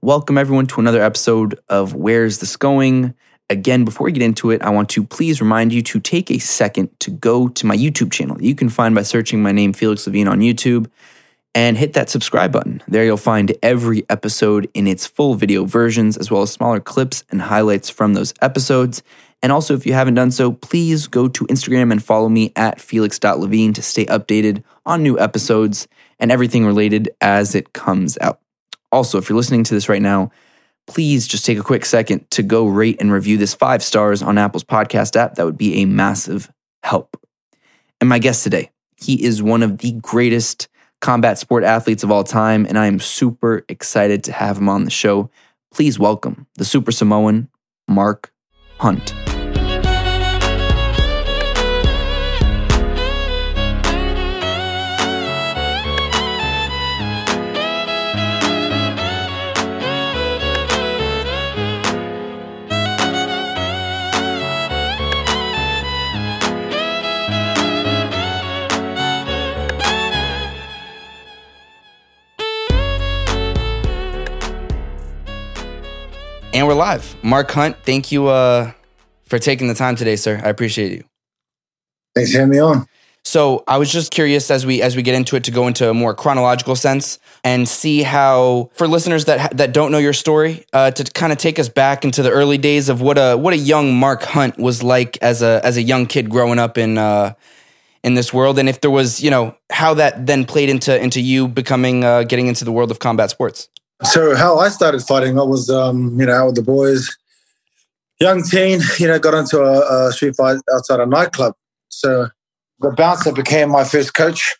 Welcome, everyone, to another episode of Where's This Going? Again, before we get into it, I want to please remind you to take a second to go to my YouTube channel. You can find by searching my name, Felix Levine, on YouTube and hit that subscribe button. There you'll find every episode in its full video versions, as well as smaller clips and highlights from those episodes. And also, if you haven't done so, please go to Instagram and follow me at felix.levine to stay updated on new episodes and everything related as it comes out. Also, if you're listening to this right now, please just take a quick second to go rate and review this five stars on Apple's podcast app. That would be a massive help. And my guest today, he is one of the greatest combat sport athletes of all time, and I am super excited to have him on the show. Please welcome the Super Samoan, Mark Hunt. And we're live. Mark Hunt, thank you uh, for taking the time today, sir. I appreciate you. Thanks for having me on. So I was just curious as we as we get into it to go into a more chronological sense and see how for listeners that that don't know your story uh, to kind of take us back into the early days of what a what a young Mark Hunt was like as a as a young kid growing up in uh, in this world and if there was you know how that then played into into you becoming uh, getting into the world of combat sports. So how I started fighting, I was, um, you know, out with the boys, young teen, you know, got into a, a street fight outside a nightclub. So the bouncer became my first coach.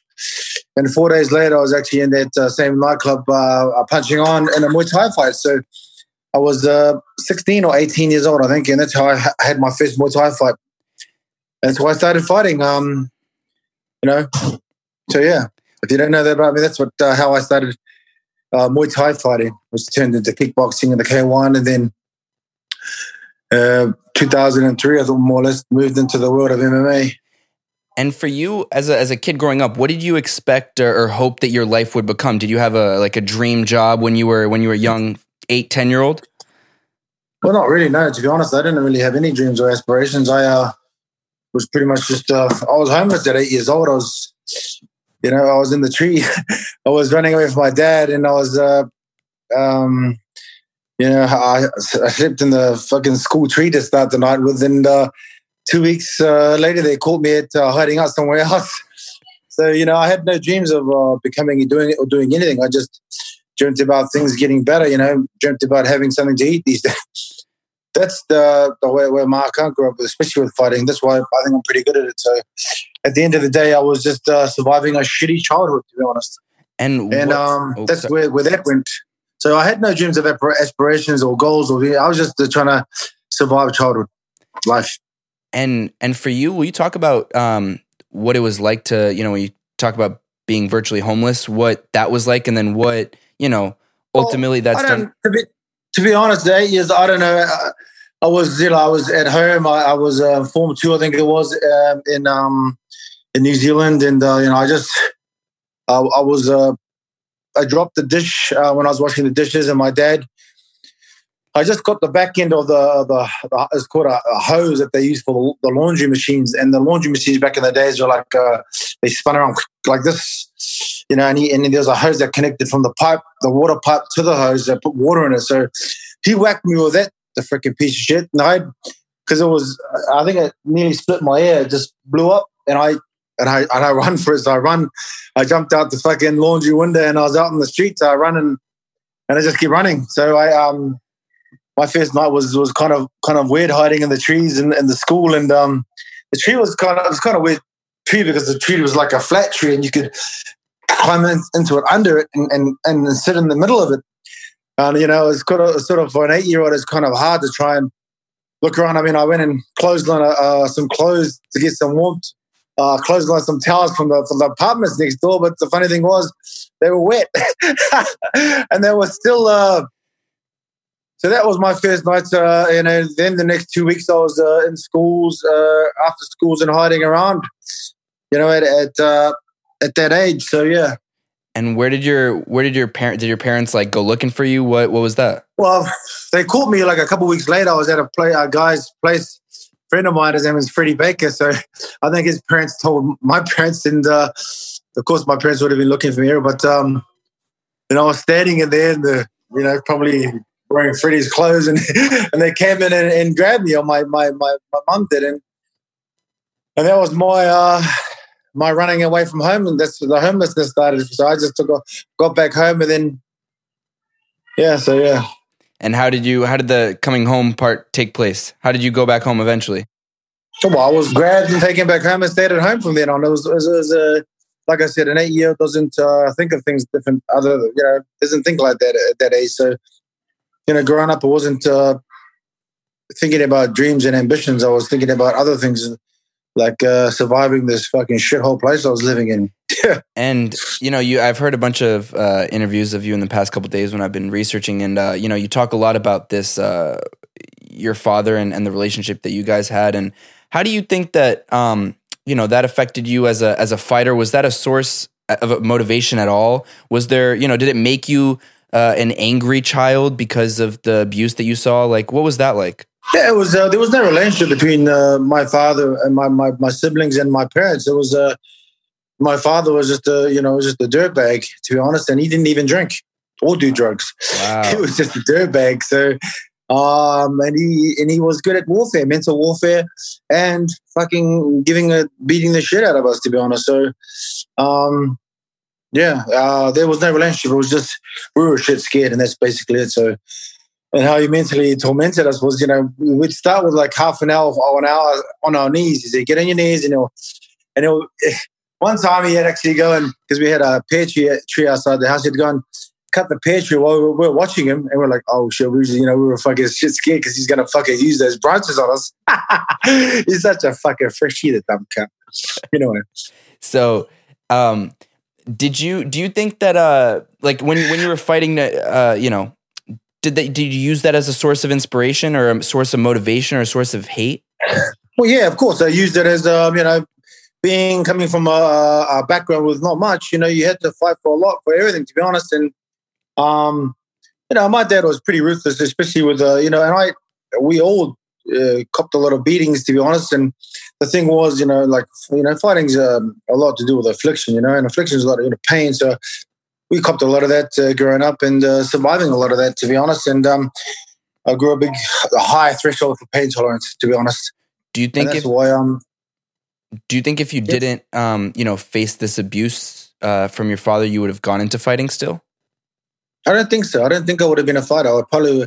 And four days later, I was actually in that uh, same nightclub uh, punching on in a Muay Thai fight. So I was uh, 16 or 18 years old, I think, and that's how I had my first Muay Thai fight. That's why I started fighting. Um, you know, so yeah. If you don't know that about me, that's what uh, how I started uh, Muay Thai fighting was turned into kickboxing in the K1, and then uh, 2003, I thought more or less moved into the world of MMA. And for you, as a as a kid growing up, what did you expect or, or, hope that your life would become? Did you have a like a dream job when you were when you were young, eight, ten year old? Well, not really. No, to be honest, I didn't really have any dreams or aspirations. I uh, was pretty much just uh, I was homeless at eight years old. I was you know, I was in the tree. I was running away from my dad, and I was, uh, um, you know, I, I, slept in the fucking school tree to start the night with, and uh, two weeks uh, later they caught me at uh, hiding out somewhere else. So you know, I had no dreams of uh, becoming doing it or doing anything. I just dreamt about things getting better. You know, dreamt about having something to eat these days that's the the way where Mark Hunt grew up, especially with fighting. That's why I think I'm pretty good at it. So at the end of the day, I was just uh, surviving a shitty childhood, to be honest. And and what, um, oh, that's where where that went. So I had no dreams of aspirations or goals, or I was just uh, trying to survive childhood life. And and for you, will you talk about um, what it was like to you know when you talk about being virtually homeless, what that was like, and then what you know ultimately well, that's done. To be, to be honest, eight years, I don't know. I, was, you know, I was at home. I, I was uh, Form Two, I think it was, um, in um, in New Zealand, and uh, you know, I just, I, I was, uh, I dropped the dish uh, when I was washing the dishes, and my dad, I just got the back end of the the, the it's called a, a, hose that they use for the, the, laundry machines, and the laundry machines back in the days were like uh, they spun around like this, you know, and, he, and there was a hose that connected from the pipe, the water pipe to the hose that put water in it. So he whacked me with that the freaking piece of shit. And I, because it was, I think it nearly split my ear. It just blew up, and I and I and I run for it. So I run. I jumped out the fucking laundry window, and I was out in the street. So I run and and I just keep running. So I um, my first night was was kind of kind of weird, hiding in the trees in, in the school, and um, the tree was kind of it was kind of weird tree because the tree was like a flat tree, and you could climb in, into it under it and, and and sit in the middle of it. And, you know, it's kind of sort of for an eight year old, it's kind of hard to try and look around. I mean, I went and closed on uh, some clothes to get some warmth, uh, on some towels from the, from the apartments next door. But the funny thing was, they were wet and they were still. Uh, so that was my first night. Uh, you know, then the next two weeks I was uh, in schools, uh, after schools, and hiding around. You know, at at, uh, at that age. So yeah. And where did your where did your parent did your parents like go looking for you? What what was that? Well, they called me like a couple weeks later. I was at a play a guy's place. friend of mine, his name is Freddie Baker. So I think his parents told my parents, and uh, of course my parents would have been looking for me. But um, you know, I was standing in there, and the you know probably wearing Freddie's clothes, and and they came in and, and grabbed me. Or my my my my mum did, and and that was my uh, my running away from home, and that's the homelessness started. So I just took a, got back home, and then yeah, so yeah. And how did you? How did the coming home part take place? How did you go back home eventually? Well, I was grabbed and taken back home and stayed at home from then on. It was, it was, it was uh, like I said, an eight year doesn't uh, think of things different. Other, you know, doesn't think like that at that age. So, you know, growing up, I wasn't uh, thinking about dreams and ambitions. I was thinking about other things like uh, surviving this fucking shithole place I was living in. and you know, you I've heard a bunch of uh, interviews of you in the past couple days when I've been researching, and uh, you know, you talk a lot about this, uh, your father and, and the relationship that you guys had, and how do you think that um, you know that affected you as a as a fighter? Was that a source of motivation at all? Was there, you know, did it make you uh, an angry child because of the abuse that you saw? Like, what was that like? Yeah, it was. Uh, there was no relationship between uh, my father and my, my, my siblings and my parents. It was. Uh, my father was just a you know was just a dirtbag to be honest, and he didn't even drink or do drugs. Wow. He was just a dirtbag. So, um, and he and he was good at warfare, mental warfare, and fucking giving a beating the shit out of us. To be honest, so um, yeah, uh, there was no relationship. It was just we were shit scared, and that's basically it. So and how he mentally tormented us was, you know, we'd start with like half an hour or an hour on our knees. He said, "Get on your knees," and he'll, and he'll. One time he had actually go and because we had a pear tree, tree outside the house, he'd go and cut the pear tree while we were watching him, and we're like, "Oh shit!" We, you know, we were fucking shit scared because he's gonna fucking use those branches on us. he's such a fucking fresh sheet of dumb cunt. You know. So, um, did you do you think that uh, like when when you were fighting, uh, you know, did they did you use that as a source of inspiration or a source of motivation or a source of hate? Well, yeah, of course. I used it as um, you know, being coming from a, a, background with not much. You know, you had to fight for a lot for everything, to be honest. And um, you know, my dad was pretty ruthless, especially with uh, you know, and I we all uh, copped a lot of beatings, to be honest. And the thing was, you know, like you know, fighting's um, a lot to do with affliction, you know, and affliction is a lot of you know, pain. So we copped a lot of that uh, growing up and uh, surviving a lot of that, to be honest. And um, I grew a big, a high threshold for pain tolerance, to be honest. Do you think if why um? Do you think if you yeah. didn't um you know face this abuse uh, from your father, you would have gone into fighting still? I don't think so. I don't think I would have been a fighter. I would probably.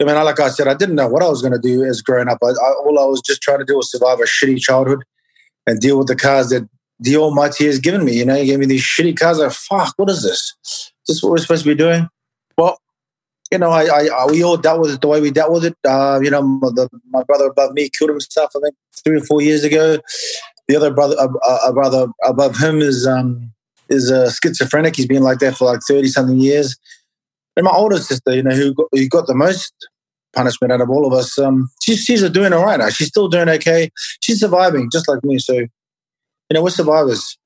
I mean, like I said, I didn't know what I was going to do as growing up. I, I, all I was just trying to do was survive a shitty childhood and deal with the cars that the Almighty has given me. You know, He gave me these shitty cars. Like, fuck, what is this? Is this what we're supposed to be doing? Well, you know, I, I, we all dealt with it the way we dealt with it. Uh, you know, the, my brother above me killed himself. I think three or four years ago. The other brother, uh, uh, brother above him is um, is a schizophrenic. He's been like that for like thirty something years. And my older sister, you know, who got, who got the most punishment out of all of us, um, she's she's doing all right now. She's still doing okay. She's surviving, just like me. So you know, we're survivors.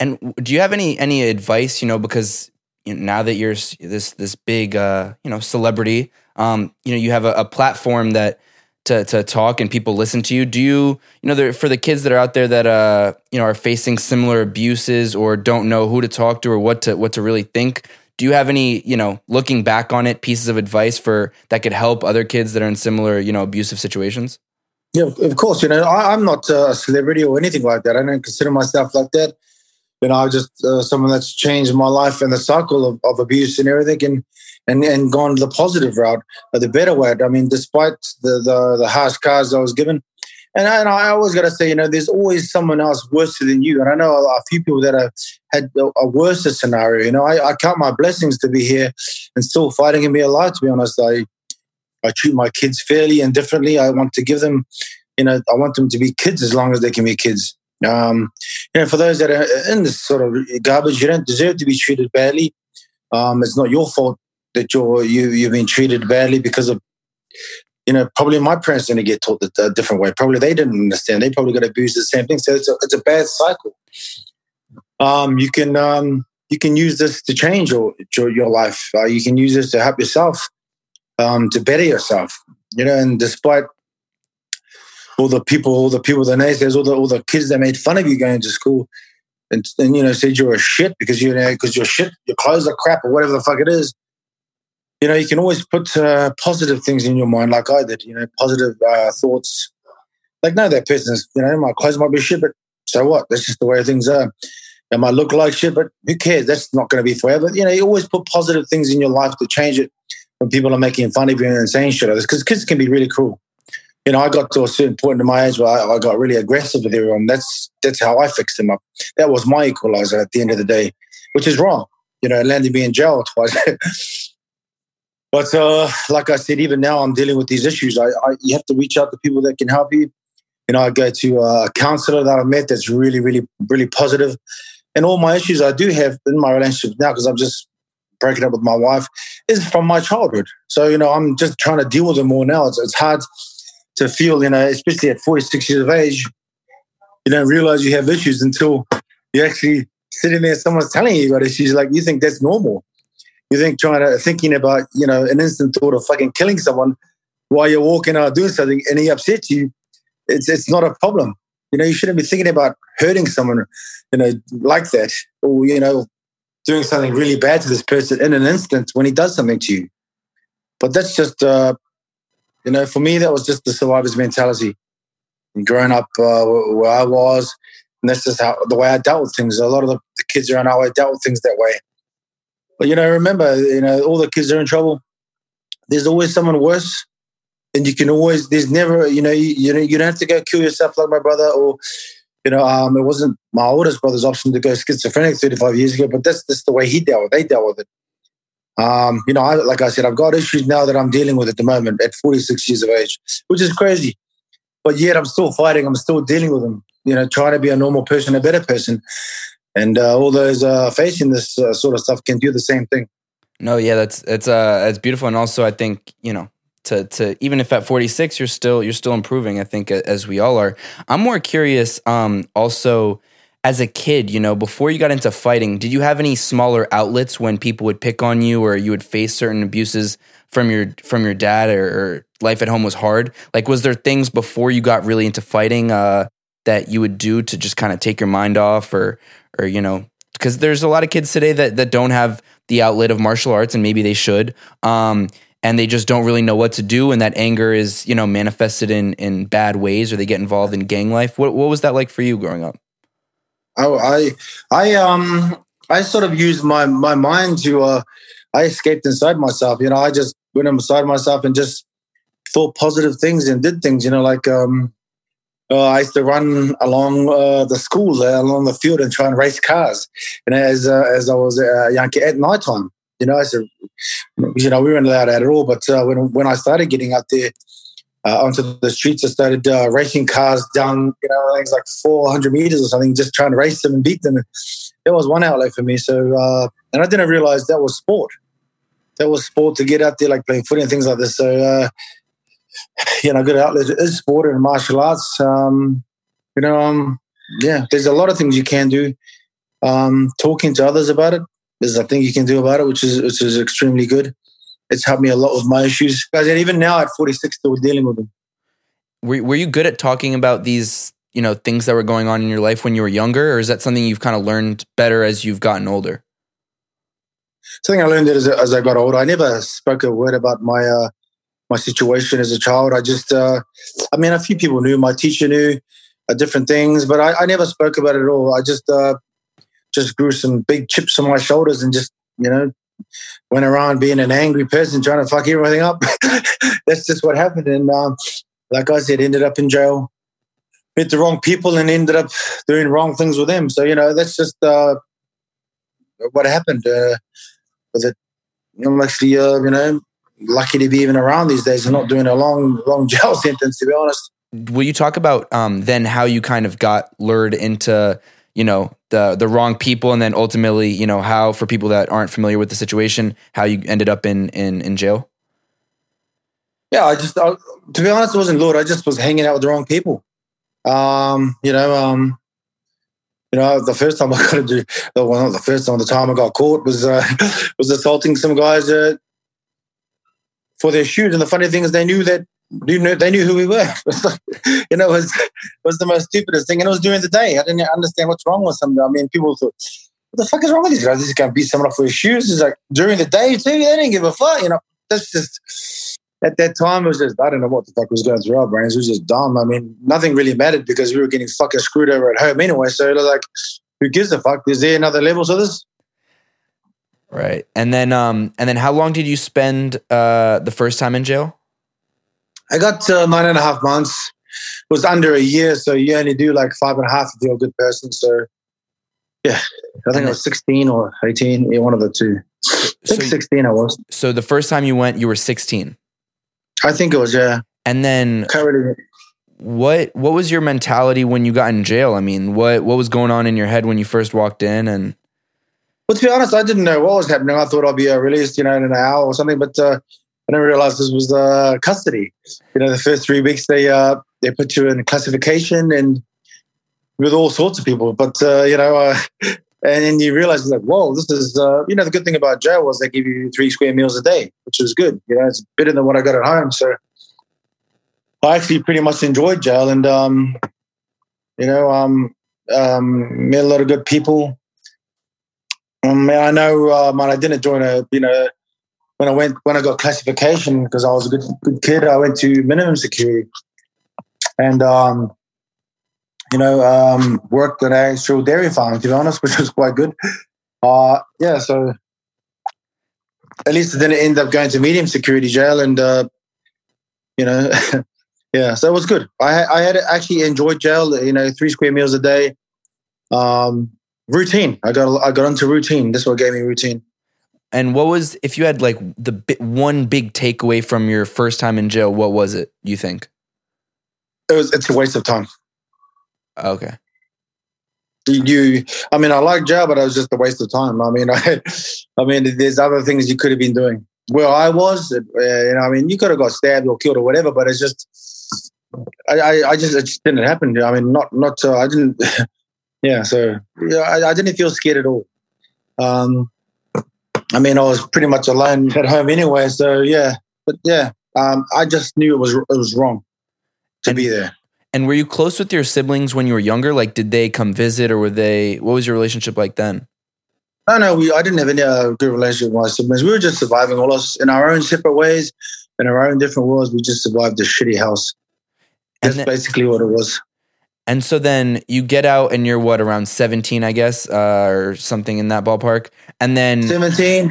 And do you have any any advice? You know, because you know, now that you're this this big uh, you know celebrity, um, you know, you have a, a platform that to to talk and people listen to you. Do you you know there, for the kids that are out there that uh you know are facing similar abuses or don't know who to talk to or what to what to really think? Do you have any you know looking back on it pieces of advice for that could help other kids that are in similar you know abusive situations? Yeah, of course. You know, I, am not a celebrity or anything like that. I don't consider myself like that. You know, I'm just uh, someone that's changed my life and the cycle of, of abuse and everything, and and and gone the positive route, the better way. I mean, despite the the, the harsh cards I was given, and I, and I always got to say, you know, there's always someone else worse than you. And I know a few people that have had a worse scenario. You know, I, I count my blessings to be here and still fighting and be alive. To be honest, I I treat my kids fairly and differently. I want to give them, you know, I want them to be kids as long as they can be kids. Um, you know, for those that are in this sort of garbage, you don't deserve to be treated badly. Um, it's not your fault that you're you you've been treated badly because of, you know, probably my parents didn't get taught a different way. Probably they didn't understand. They probably got abused the same thing. So it's a, it's a bad cycle. Um, you can um, you can use this to change your your, your life. Uh, you can use this to help yourself, um, to better yourself. You know, and despite all the people, all the people, the naysayers, all the all the kids that made fun of you going to school, and, and you know said you're a shit because you know because your shit, your clothes are crap or whatever the fuck it is. You know, you can always put uh, positive things in your mind, like I did. You know, positive uh, thoughts. Like, no, that person's. You know, my clothes might be shit, but so what? That's just the way things are. It might look like shit, but who cares? That's not going to be forever. You know, you always put positive things in your life to change it when people are making fun of you and saying shit. like this, Because kids can be really cruel you know, I got to a certain point in my age where I, I, got really aggressive with everyone. That's that's how I fixed them up. That was my equalizer at the end of the day, which is wrong. You know, it landed me in jail twice. but uh, like I said, even now I'm dealing with these issues. I, I, you have to reach out to people that can help you. You know, I go to a counselor that I met that's really, really, really positive. And all my issues I do have in my relationship now, because I'm just breaking up with my wife, is from my childhood. So, you know, I'm just trying to deal with them more now. It's, it's hard to feel, you know, especially at 46 years of age, you don't realize you have issues until you're actually sitting there, someone's telling you you got issues. Like you think that's normal. You think trying to thinking about, you know, an instant thought of fucking killing someone while you're walking out doing something and he upsets you, it's it's not a problem. You know, you shouldn't be thinking about hurting someone, you know, like that, or you know, doing something really bad to this person in an instant when he does something to you. But that's just uh, you know, for me, that was just the survivor's mentality. Growing up uh, where I was, and that's just how the way I dealt with things. A lot of the, the kids around our way dealt with things that way. But you know, remember, you know, all the kids are in trouble. There's always someone worse, and you can always. There's never, you know, you, you know, you don't have to go kill yourself like my brother, or you know, um, it wasn't my oldest brother's option to go schizophrenic 35 years ago, but that's just the way he dealt with. It. They dealt with it. Um, you know, I, like I said, I've got issues now that I'm dealing with at the moment at 46 years of age, which is crazy. But yet I'm still fighting. I'm still dealing with them. You know, trying to be a normal person, a better person. And uh, all those uh, facing this uh, sort of stuff can do the same thing. No, yeah, that's it's uh it's beautiful, and also I think you know to to even if at 46 you're still you're still improving. I think as we all are. I'm more curious. Um, also as a kid, you know, before you got into fighting, did you have any smaller outlets when people would pick on you or you would face certain abuses from your from your dad or, or life at home was hard? Like was there things before you got really into fighting uh, that you would do to just kind of take your mind off or or you know, because there's a lot of kids today that that don't have the outlet of martial arts and maybe they should. Um, and they just don't really know what to do and that anger is, you know, manifested in in bad ways or they get involved in gang life. What what was that like for you growing up? Oh, I, I, um, I sort of used my my mind to. Uh, I escaped inside myself. You know, I just went inside myself and just thought positive things and did things. You know, like um, uh, I used to run along uh, the school, uh, along the field, and try and race cars. And as uh, as I was a young at night time, you know, said, you know, we weren't allowed out at all. But uh, when when I started getting out there, uh, onto the streets. I started uh, racing cars down, you know, things like 400 meters or something, just trying to race them and beat them. That was one outlet for me. So, uh, and I didn't realize that was sport. That was sport to get out there, like playing footy and things like this. So, uh, you know, good outlet is sport and martial arts. Um, you know, um, yeah, there's a lot of things you can do. Um, talking to others about it, there's a thing you can do about it, which is which is extremely good it's helped me a lot with my issues. Guys, and even now at 46, still dealing with them. Were, were you good at talking about these, you know, things that were going on in your life when you were younger, or is that something you've kind of learned better as you've gotten older? Something I learned as, as I got older. I never spoke a word about my uh, my situation as a child. I just, uh, I mean, a few people knew. My teacher knew uh, different things, but I, I, never spoke about it at all. I just uh, just grew some big chips on my shoulders and just, you know, went around being an angry person trying to fuck everything up. That's just what happened. And um, like I said, ended up in jail, met the wrong people, and ended up doing wrong things with them. So you know, that's just uh, what happened uh, with it. I'm actually, uh, you know, lucky to be even around these days and not doing a long, long jail sentence. To be honest. Will you talk about um, then how you kind of got lured into you know the the wrong people and then ultimately you know how for people that aren't familiar with the situation how you ended up in in in jail? Yeah i just I, to be honest it wasn't lord. I just was hanging out with the wrong people. Um you know um you know, the first time I got to do, well, the first time, the time I got caught was uh, was assaulting some guys uh, for their shoes. And the funny thing is, they knew that knew, they knew who we were. you know, it was was the most stupidest thing, and it was during the day. I didn't understand what's wrong with them. I mean, people thought, "What the fuck is wrong with these guys? They just going to beat someone off for his shoes." It's like during the day too. They didn't give a fuck. You know, that's just at that time, it was just, I don't know what the fuck was going through our brains. It was just dumb. I mean, nothing really mattered because we were getting fucking screwed over at home anyway. So, like, who gives a fuck? Is there another level to this? Right. And then, um, and then how long did you spend uh, the first time in jail? I got uh, nine and a half months. It was under a year. So you only do like five and a half if you're a good person. So, yeah, I think I was 16 or 18, yeah, one of the two. I think so 16 I was. So the first time you went, you were 16? I think it was, yeah. And then what what was your mentality when you got in jail? I mean, what what was going on in your head when you first walked in and well, to be honest, I didn't know what was happening. I thought I'd be uh, released, you know, in an hour or something, but uh, I didn't realize this was uh, custody. You know, the first three weeks they uh, they put you in classification and with all sorts of people. But uh, you know, uh, and then you realize like, whoa, this is uh, you know the good thing about jail was they give you three square meals a day, which is good. You know, it's better than what I got at home. So I actually pretty much enjoyed jail, and um, you know, um, um, met a lot of good people. Um, I know um, I didn't join a you know when I went when I got classification because I was a good good kid. I went to minimum security, and um, you know, um, worked at an actual dairy farm, to be honest, which was quite good. Uh, yeah, so at least I didn't end up going to medium security jail, and uh, you know, yeah, so it was good. I I had actually enjoyed jail. You know, three square meals a day, um, routine. I got I got into routine. This what gave me routine. And what was if you had like the one big takeaway from your first time in jail? What was it? You think? It was. It's a waste of time. Okay. You, I mean, I like jail, but it was just a waste of time. I mean, I, I mean, there's other things you could have been doing. Where I was, uh, you know, I mean, you could have got stabbed or killed or whatever, but it's just, I, I, I just, it just didn't happen. I mean, not, not, uh, I didn't, yeah. So, yeah, I, I, didn't feel scared at all. Um, I mean, I was pretty much alone at home anyway. So, yeah, but yeah, um, I just knew it was, it was wrong to and, be there. And were you close with your siblings when you were younger? Like, did they come visit, or were they? What was your relationship like then? No, no, we. I didn't have any uh, good relationship with my siblings. We were just surviving all us in our own separate ways, in our own different worlds. We just survived the shitty house. That's then, basically what it was. And so then you get out, and you're what around seventeen, I guess, uh, or something in that ballpark. And then seventeen.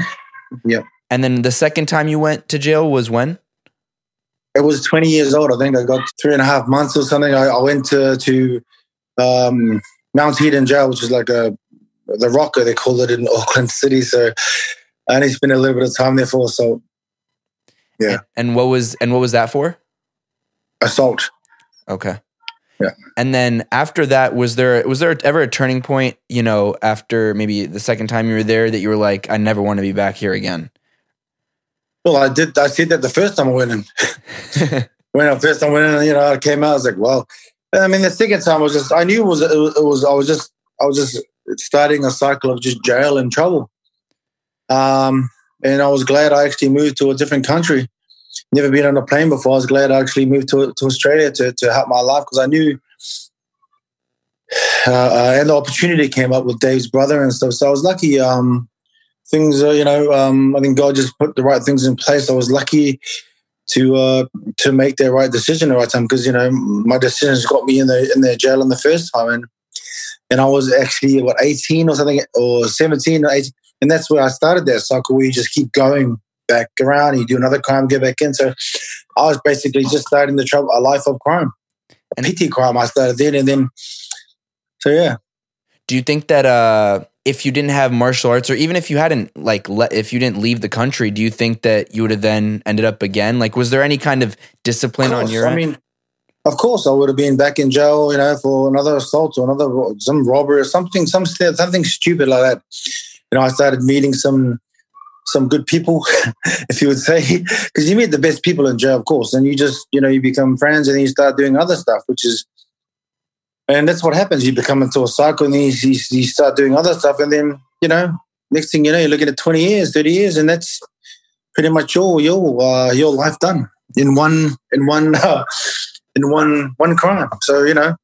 Yep. And then the second time you went to jail was when? it was 20 years old. I think I got three and a half months or something. I, I went to, to um, Mount Eden Jail, which is like a the rocker they call it in Auckland City. So I only spent a little bit of time there for assault. Yeah. And what was and what was that for? Assault. Okay. Yeah. And then after that, was there was there ever a turning point? You know, after maybe the second time you were there, that you were like, I never want to be back here again. Well, I did. I said that the first time I went in. when I first time went in, you know, I came out. I was like, "Well," I mean, the second time was just. I knew it was. It was. It was I was just. I was just starting a cycle of just jail and trouble. Um, and I was glad I actually moved to a different country. Never been on a plane before. I was glad I actually moved to to Australia to to help my life because I knew. Uh, uh, and the opportunity came up with Dave's brother and stuff. So I was lucky. Um, things, uh, you know, um, I think God just put the right things in place. I was lucky to uh, to make the right decision the right time because you know my decisions got me in the in the jail in the first time, and and I was actually what eighteen or something or seventeen or eighteen, and that's where I started that cycle where you just keep going back around, you do another crime, get back in. So I was basically just starting the trouble, a life of crime, and PT crime. I started then, and then so yeah. Do you think that uh if you didn't have martial arts or even if you hadn't like let if you didn't leave the country do you think that you would have then ended up again like was there any kind of discipline of on your i end? mean of course i would have been back in jail you know for another assault or another some robbery or something some something stupid like that you know i started meeting some some good people if you would say because you meet the best people in jail of course and you just you know you become friends and you start doing other stuff which is and that's what happens. You become into a cycle, and you, you, you start doing other stuff, and then you know, next thing you know, you're looking at twenty years, thirty years, and that's pretty much your your uh, your life done in one in one uh, in one one crime. So you know,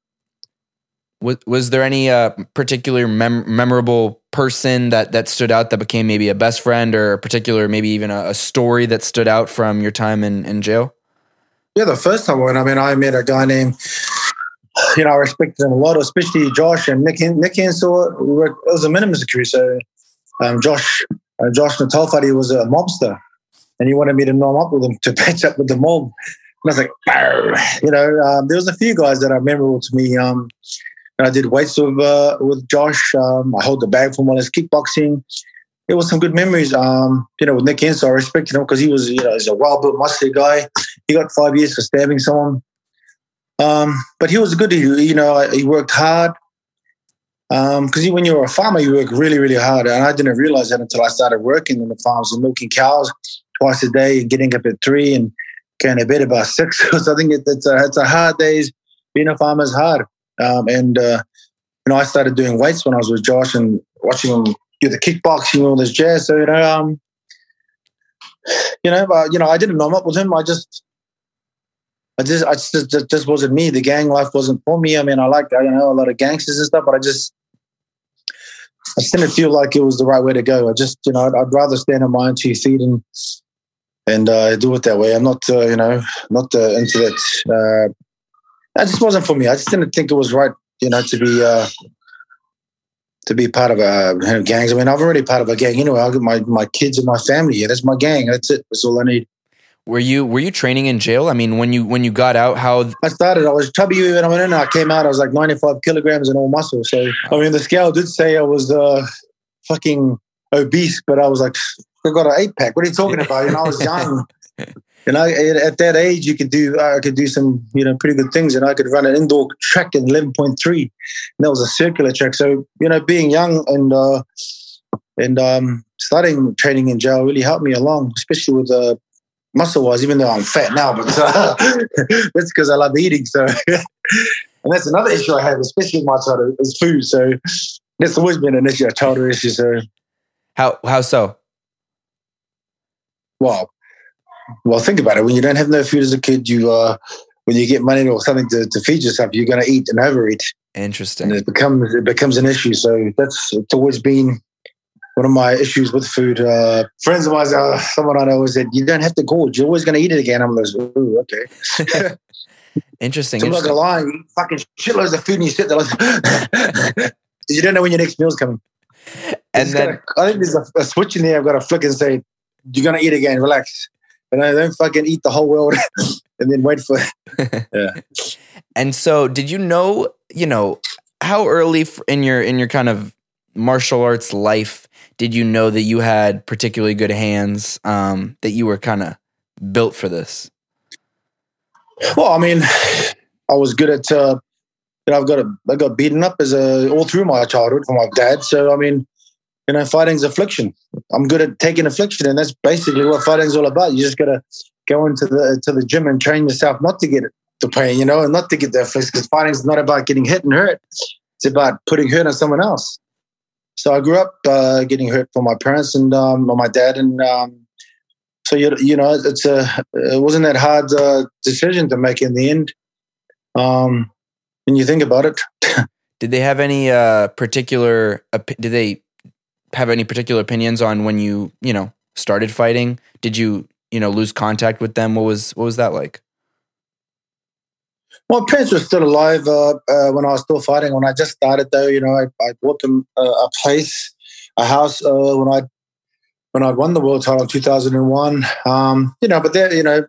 was was there any uh, particular mem- memorable person that that stood out that became maybe a best friend or a particular maybe even a, a, story that stood out from your time in, in jail? Yeah, the first time I went, I mean, I met a guy named, you know, I respected him a lot, especially Josh and Nick. Nick Hensel, we were, it was a minimum security. So um, Josh, uh, Josh Natalfadi was a mobster and he wanted me to nom up with him to patch up with the mob. And I was like, Arr. you know, um, there was a few guys that are memorable to me. Um, and I did weights with uh, with Josh. Um, I held the bag for one of his kickboxing. It was some good memories. Um, you know, with Nick Hensel, I respected him because he was, you know, he's a well built, muscular guy. He got five years for stabbing someone. Um, but he was good. He, you know, he worked hard. Because um, when you're a farmer, you work really, really hard. And I didn't realize that until I started working in the farms and milking cows twice a day getting up at three and going to bed about six. Because I think it, it's, a, it's a hard days. Being a farmer is hard. Um, and, uh, you know, I started doing weights when I was with Josh and watching him do the kickboxing, and all this jazz. So, you know, um, you know, but, you know, I didn't know up with him. I just, I just, I just, just, just wasn't me. The gang life wasn't for me. I mean, I liked, you know, a lot of gangsters and stuff, but I just, I just didn't feel like it was the right way to go. I just, you know, I'd, I'd rather stand on my own two feet and and uh, do it that way. I'm not, uh, you know, not uh, into that. That just wasn't for me. I just didn't think it was right, you know, to be uh, to be part of a you know, gangs. I mean, I'm already part of a gang anyway. I got my my kids and my family. Yeah, that's my gang. That's it. That's all I need. Were you were you training in jail? I mean, when you when you got out, how I started, I was chubby when I went in. I came out, I was like 95 kilograms and all muscle. So I mean, the scale did say I was uh, fucking obese, but I was like, I got an eight pack. What are you talking about? You know, I was young. you know, at that age, you could do I could do some you know pretty good things, and I could run an indoor track in eleven point three, and that was a circular track. So you know, being young and uh, and um, starting training in jail really helped me along, especially with uh, muscle wise. Even though I'm fat now, but uh, that's because I love eating. So, and that's another issue I have, especially in my childhood, is food. So that's always been an issue, a childhood issue. So how how so? Well, well, think about it. When you don't have no food as a kid, you uh, when you get money or something to, to feed yourself, you're going to eat and overeat. Interesting. And it becomes it becomes an issue. So that's it's always been one of my issues with food. Uh, friends of mine, uh, someone I know said, "You don't have to gorge. You're always going to eat it again." I'm like, "Ooh, okay." interesting. So I'm not gonna lie. You fucking shitloads of food and you sit there like, you don't know when your next meal's coming and then I think there's a, a, switch in there. I've got to flick and say, "You're gonna eat again. Relax." And I don't fucking eat the whole world and then wait for. yeah. And so, did you know? You know, how early in your in your kind of martial arts life did you know that you had particularly good hands? Um, that you were kind of built for this. Well, I mean, I was good at uh, you know, I've got a, I got beaten up as a all through my childhood from my dad. So I mean, you know, fighting's affliction. I'm good at taking affliction, and that's basically what fighting's all about. You just got to go into the to the gym and train yourself not to get the pain, you know, and not to get the affliction. Because fighting's not about getting hit and hurt; it's about putting hurt on someone else. So I grew up uh, getting hurt from my parents and um, my dad, and um, so you you know, it's a it wasn't that hard uh, decision to make in the end. Um, when you think about it. did they have any uh, particular? did they have any particular opinions on when you you know started fighting? Did you you know lose contact with them? What was what was that like? My parents were still alive uh, uh, when I was still fighting. When I just started, though, you know, I, I bought them uh, a place, a house uh, when I when I won the world title in 2001. Um, you know, but there, you know,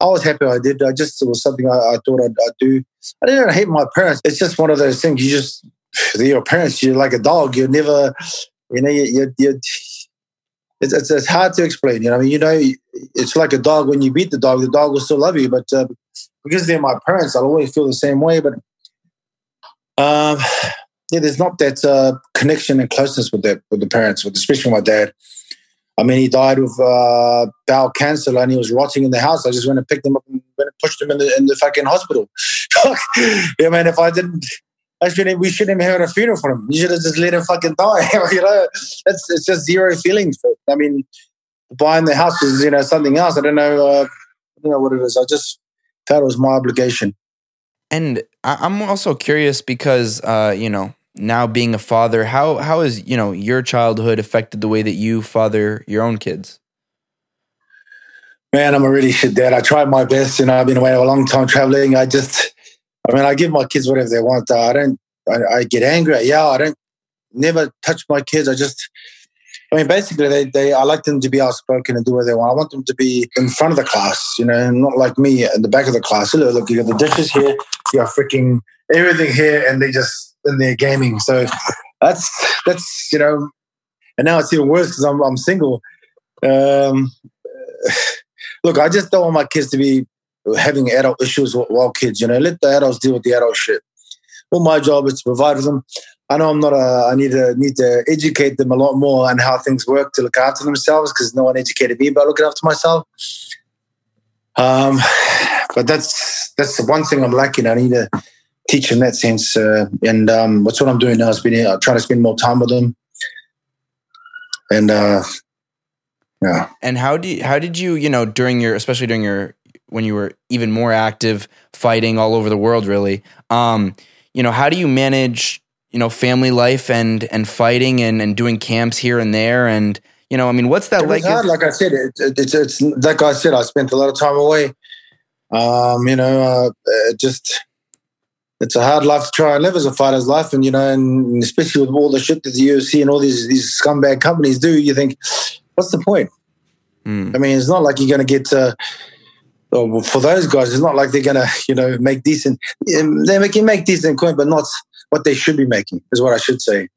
I was happy I did. I just it was something I, I thought I'd, I'd, do. I didn't hate my parents. It's just one of those things. You just your parents. You're like a dog. You never, you know, you, you, it's, it's, it's, hard to explain. You know, I mean, you know, it's like a dog. When you beat the dog, the dog will still love you. But uh, because they're my parents, I'll always feel the same way. But um, yeah, there's not that uh, connection and closeness with that with the parents, with especially my dad. I mean, he died of uh, bowel cancer and he was rotting in the house. I just went and picked him up and pushed him in the in the fucking hospital. yeah, man, if I didn't I shouldn't. We shouldn't have had a funeral for him. You should have just let him fucking die. you know, it's it's just zero feelings. I mean, buying the house is you know something else. I don't know. Uh, I don't know what it is. I just felt it was my obligation. And I'm also curious because uh, you know now being a father, how how has you know your childhood affected the way that you father your own kids? Man, I'm a really shit dad. I tried my best. You know, I've been away a long time traveling. I just I mean, I give my kids whatever they want. I don't. I, I get angry. I yell. I don't. Never touch my kids. I just. I mean, basically, they, they. I like them to be outspoken and do what they want. I want them to be in front of the class, you know, not like me at the back of the class. Look, look, you got the dishes here, you got freaking everything here, and they just in they're gaming. So that's that's you know, and now it's even worse because I'm I'm single. Um, look, I just don't want my kids to be having adult issues while kids. You know, let the adults deal with the adult shit. Well, my job is to provide for them. I know I'm not a. I need to need to educate them a lot more on how things work to look after themselves because no one educated me about looking after myself. Um, but that's that's the one thing I'm lacking. I need to teach in that sense, uh, and um, that's what I'm doing now. Is being uh, trying to spend more time with them, and uh, yeah. And how did how did you you know during your especially during your when you were even more active fighting all over the world really. Um, you know how do you manage you know family life and and fighting and and doing camps here and there? And you know i mean what's that like hard, like i said it, it, it's it's like i said i spent a lot of time away. Um you know uh, just it's a hard life to try and live as a fighter's life. And you know and especially with all the shit that the UFC and all these these scumbag companies do you think what's the point? Mm. i mean it's not like you're going to get uh, well, for those guys, it's not like they're gonna, you know, make decent. They can make decent coin, but not what they should be making. Is what I should say.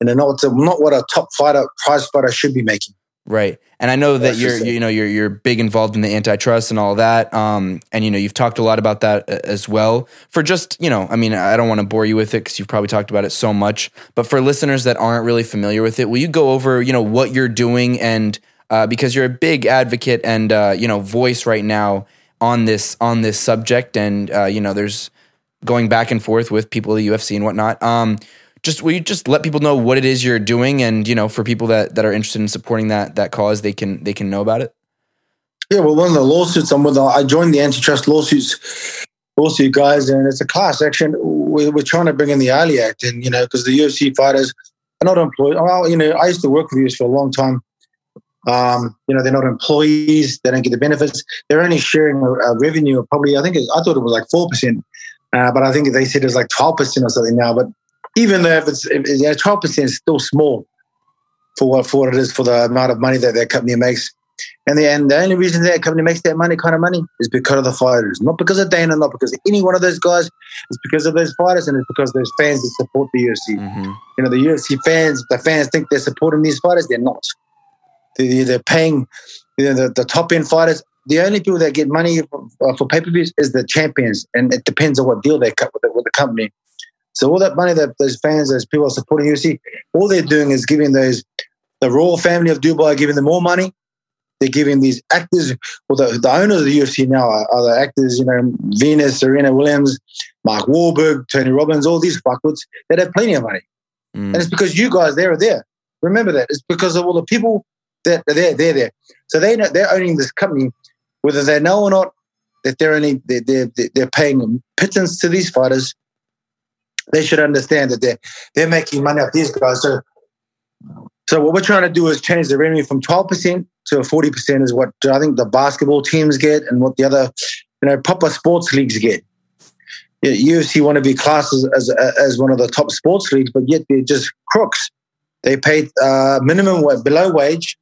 And they're not not what a top fighter, prize fighter should be making. Right. And I know that you're you know you're you're big involved in the antitrust and all that. Um, and you know you've talked a lot about that uh, as well. For just you know, I mean, I don't want to bore you with it because you've probably talked about it so much. But for listeners that aren't really familiar with it, will you go over you know what you're doing and uh, because you're a big advocate and uh, you know voice right now on this on this subject, and uh, you know there's going back and forth with people at the UFC and whatnot. Um, just will you just let people know what it is you're doing, and you know for people that that are interested in supporting that that cause, they can they can know about it. Yeah, well, one of the lawsuits I'm with, I joined the antitrust lawsuits lawsuit guys, and it's a class action. We're, we're trying to bring in the Ali Act, and you know because the UFC fighters are not employed. Well, you know, I used to work with UFC for a long time. Um, you know, they're not employees. They don't get the benefits. They're only sharing a, a revenue of probably, I think, it, I thought it was like 4%, uh, but I think they said it's like 12% or something now. But even though if it's, if, yeah, 12% is still small for what, for what it is for the amount of money that that company makes. And the, and the only reason that company makes that money, kind of money, is because of the fighters, not because of Dana, not because of any one of those guys. It's because of those fighters, and it's because those fans that support the UFC. Mm-hmm. You know, the UFC fans, the fans think they're supporting these fighters, they're not. They're paying you know, the, the top end fighters. The only people that get money for, uh, for pay per views is the champions, and it depends on what deal they cut with the, with the company. So all that money that those fans, those people are supporting UFC, all they're doing is giving those the royal family of Dubai, giving them more money. They're giving these actors, well, the, the owners of the UFC now are, are the actors, you know, Venus, Serena Williams, Mark Wahlberg, Tony Robbins, all these fuckwits that have plenty of money. Mm. And it's because you guys, they're there. Remember that. It's because of all the people they're, they're, they're there. So they know, they're owning this company, whether they know or not that they're only they're, they're, they're paying pittance to these fighters. They should understand that they're they're making money off these guys. So, so what we're trying to do is change the revenue from twelve percent to forty percent is what I think the basketball teams get and what the other you know proper sports leagues get. UFC want to be classed as, as, as one of the top sports leagues, but yet they're just crooks. They pay uh, minimum below wage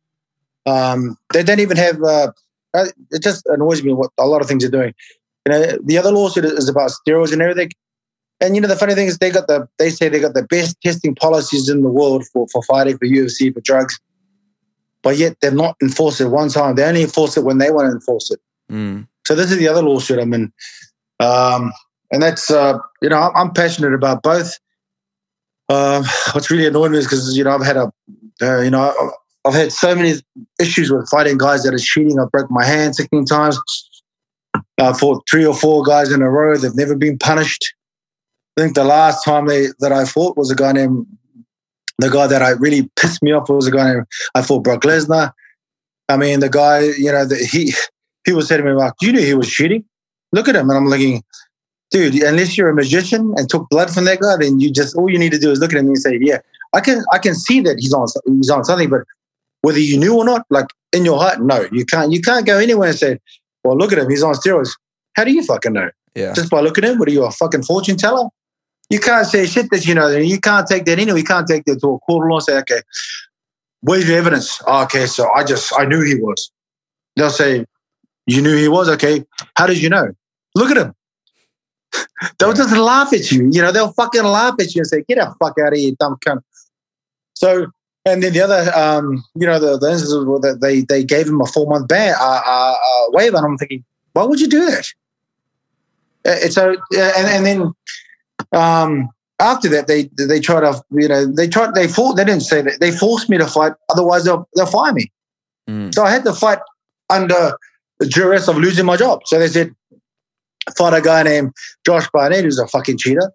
um, they don't even have. Uh, uh, it just annoys me what a lot of things are doing. You know, the other lawsuit is about steroids and everything. And you know, the funny thing is, they got the they say they got the best testing policies in the world for for fighting for UFC for drugs, but yet they're not enforced it one time. They only enforce it when they want to enforce it. Mm. So this is the other lawsuit I'm in, um, and that's uh, you know I'm, I'm passionate about both. Uh, what's really annoying me is because you know I've had a uh, you know I've had so many issues with fighting guys that are cheating. I broke my hand 16 times. I fought three or four guys in a row. They've never been punished. I think the last time they that I fought was a guy named the guy that I really pissed me off was a guy named I fought Brock Lesnar. I mean, the guy, you know, the, he people said to me like, "You knew he was cheating? Look at him." And I'm looking, dude. Unless you're a magician and took blood from that guy, then you just all you need to do is look at him and say, "Yeah, I can I can see that he's on he's on something." But whether you knew or not, like in your heart, no, you can't. You can't go anywhere and say, "Well, look at him, he's on steroids." How do you fucking know? Yeah. Just by looking at him, what are you a fucking fortune teller? You can't say shit that you know. You can't take that anyway. You can't take that to a court of law and say, "Okay, where's your evidence?" Oh, okay, so I just I knew he was. They'll say, "You knew he was." Okay, how did you know? Look at him. they'll just laugh at you. You know, they'll fucking laugh at you and say, "Get the fuck out of here, dumb cunt." So, and then the other, um, you know, the, the instance was that they they gave him a four month ban uh, uh, uh, waiver, and I'm thinking, why would you do that? Uh, so, and and then um, after that, they they tried to, you know, they tried, they fought, they didn't say that, they forced me to fight, otherwise they'll, they'll fire me. Mm. So I had to fight under the duress of losing my job. So they said, fight a guy named Josh Barnett, who's a fucking cheater.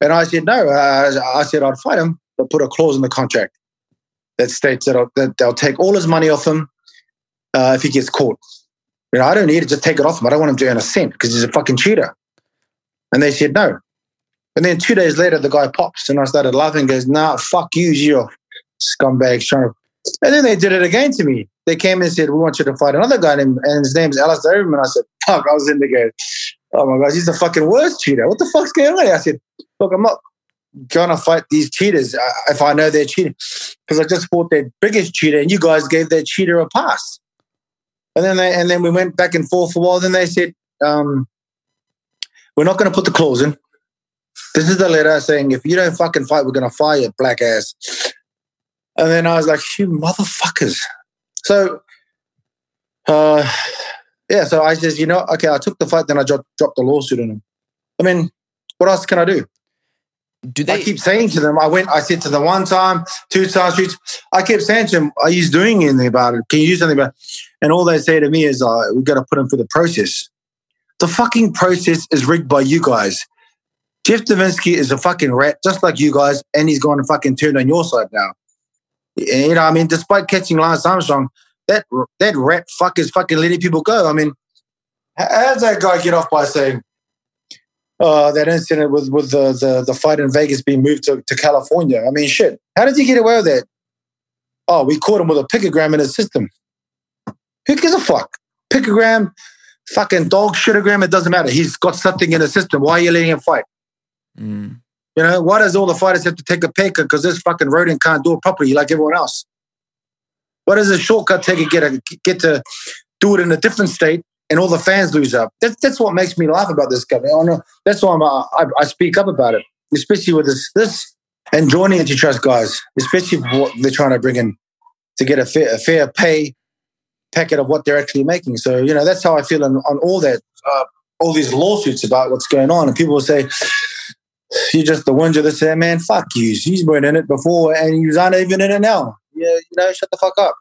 And I said, no, uh, I said I'd fight him, but put a clause in the contract that states that, that they'll take all his money off him uh, if he gets caught. You know, I don't need to just take it off him. I don't want him to earn a cent because he's a fucking cheater. And they said no. And then two days later, the guy pops, and I started laughing. Goes, "Nah, fuck you, you scumbags trying to." And then they did it again to me. They came and said, "We want you to fight another guy named, and his name's Alistair Overeem." I said, "Fuck!" I was in the game. Oh my gosh, he's the fucking worst cheater. What the fuck's going on? I said, "Look, I'm not to fight these cheaters uh, if I know they're cheating, because I just fought their biggest cheater, and you guys gave that cheater a pass." And then they, and then we went back and forth for a while. Then they said, um, "We're not to put the clause in." This is the letter saying, if you don't fucking fight, we're to fire you, black ass. And then I was like, you motherfuckers. So, uh, yeah, so I says, you know, okay, I took the fight, then I dropped, dropped the lawsuit on him. I mean, what else can I do? Do they I keep saying to them, I went, I said to them one time, two times, three I kept saying to them, are you doing anything about it? Can you do something about it? And all they say to me is, uh, we've got to put him through the process. The fucking process is rigged by you guys. Jeff Novitzky is a fucking rat, just like you guys, and he's going to fucking turn on your side now. You know, I mean, despite catching Lance Armstrong, that that rat fuck is fucking letting people go. I mean, how does that guy get off by saying uh, that incident with with the, the the fight in Vegas being moved to, to California? I mean, shit. How did he get away with that? Oh, we caught him with a picogram in his system. Who gives a fuck? Picogram, fucking dog shitogram, it doesn't matter. He's got something in his system. Why are you letting him fight? Mm. You know, why does all the fighters have to take a pay because this fucking rodent can't do it properly like everyone else? What does a shortcut take to get a, get to do it in a different state and all the fans lose up? That's that's what makes me laugh about this guy. I know, that's why I'm, I, I speak up about it, especially with this this and joining antitrust guys, especially what they're trying to bring in to get a fair, a fair pay packet of what they're actually making. So you know, that's how I feel on, on all that, uh, all these lawsuits about what's going on, and people will say you're just the one that say, man, fuck you. He's been in it before and he's not even in it now. Yeah, you know, shut the fuck up.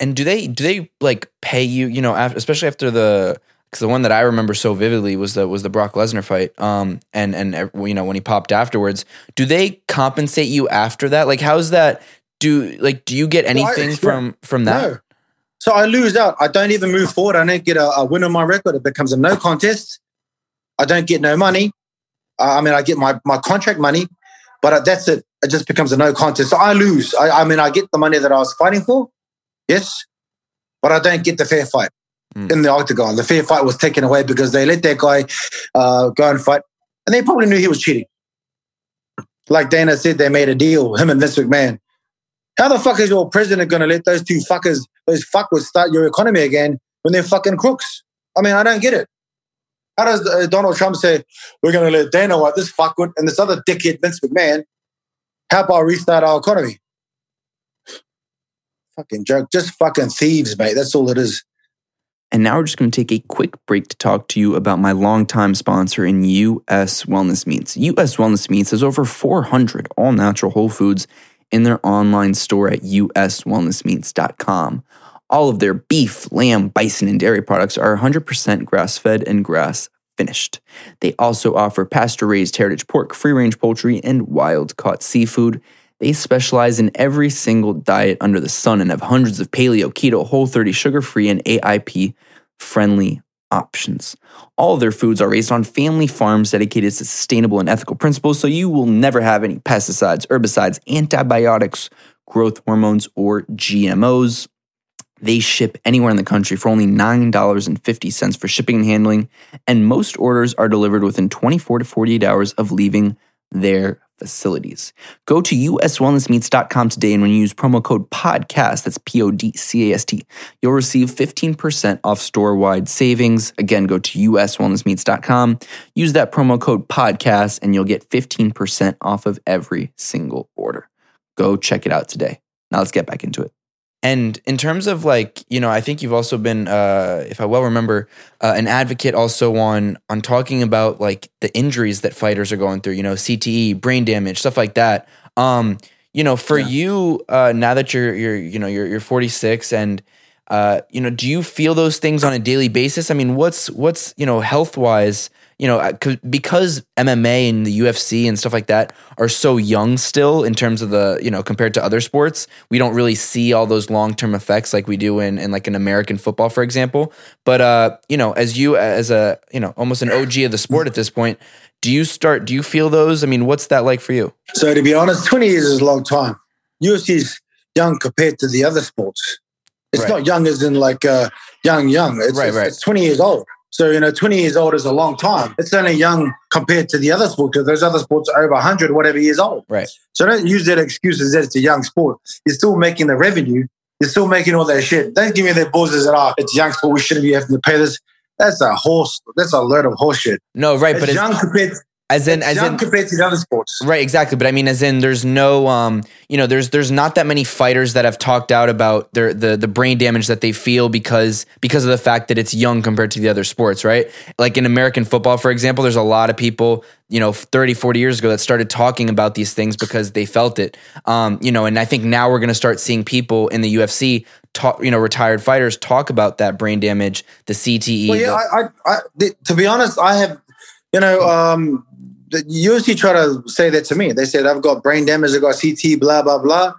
And do they do they like pay you? You know, after, especially after the because the one that I remember so vividly was the was the Brock Lesnar fight. Um, and and uh, you know when he popped afterwards, do they compensate you after that? Like, how's that? Do like do you get anything yeah. from from that? No. So I lose out. I don't even move forward. I don't get a, a win on my record. It becomes a no contest. I don't get no money. I mean, I get my, my contract money, but that's it. It just becomes a no contest. So I lose. I, I mean, I get the money that I was fighting for, yes, but I don't get the fair fight mm. in the octagon. The fair fight was taken away because they let that guy uh, go and fight, and they probably knew he was cheating. Like Dana said, they made a deal, him and Vince McMahon. How the fuck is your president going to let those two fuckers, those fuckers, start your economy again when they're fucking crooks? I mean, I don't get it. How does uh, Donald Trump say we're going to let Dana White, this fuckwit, and this other dickhead Vince McMahon help our restart our economy? Fucking joke, just fucking thieves, mate. That's all it is. And now we're just going to take a quick break to talk to you about my longtime sponsor in US Wellness Meats. US Wellness Meats has over 400 all natural whole foods in their online store at uswellnessmeats.com. All of their beef, lamb, bison, and dairy products are 100% grass fed and grass finished. They also offer pasture raised heritage pork, free range poultry, and wild caught seafood. They specialize in every single diet under the sun and have hundreds of paleo, keto, whole 30, sugar free, and AIP friendly options. All their foods are raised on family farms dedicated to sustainable and ethical principles, so you will never have any pesticides, herbicides, antibiotics, growth hormones, or GMOs. They ship anywhere in the country for only $9.50 for shipping and handling, and most orders are delivered within 24 to 48 hours of leaving their facilities. Go to uswellnessmeats.com today, and when you use promo code PODCAST, that's P O D C A S T, you'll receive 15% off store wide savings. Again, go to uswellnessmeats.com, use that promo code PODCAST, and you'll get 15% off of every single order. Go check it out today. Now let's get back into it. And in terms of like, you know, I think you've also been, uh, if I well remember, uh, an advocate also on on talking about like the injuries that fighters are going through. You know, CTE, brain damage, stuff like that. Um, you know, for yeah. you uh, now that you're you're you know you're you're 46 and uh, you know, do you feel those things on a daily basis? I mean, what's what's you know health wise? You know, because MMA and the UFC and stuff like that are so young still in terms of the, you know, compared to other sports, we don't really see all those long term effects like we do in, in like an American football, for example. But, uh, you know, as you, as a, you know, almost an OG of the sport at this point, do you start, do you feel those? I mean, what's that like for you? So to be honest, 20 years is a long time. UFC is young compared to the other sports. It's right. not young as in like uh, young, young. It's, right, right. it's 20 years old. So, you know, 20 years old is a long time. It's only young compared to the other sports because those other sports are over 100, whatever years old. Right. So don't use that excuse as that it's a young sport. You're still making the revenue. You're still making all that shit. Don't give me that bullshit that, oh, it's young sport. We shouldn't be having to pay this. That's a horse. That's a load of horse shit. No, right. But it's but young compared as in, as in compared to the other sports, right? Exactly, but I mean, as in, there's no, um, you know, there's there's not that many fighters that have talked out about their the the brain damage that they feel because because of the fact that it's young compared to the other sports, right? Like in American football, for example, there's a lot of people, you know, 30, 40 years ago that started talking about these things because they felt it, um, you know, and I think now we're going to start seeing people in the UFC talk, you know, retired fighters talk about that brain damage, the CTE. Well, yeah, the- I, I, I, to be honest, I have, you know, um, the UFC try to say that to me. They said I've got brain damage, I've got CT, blah blah blah.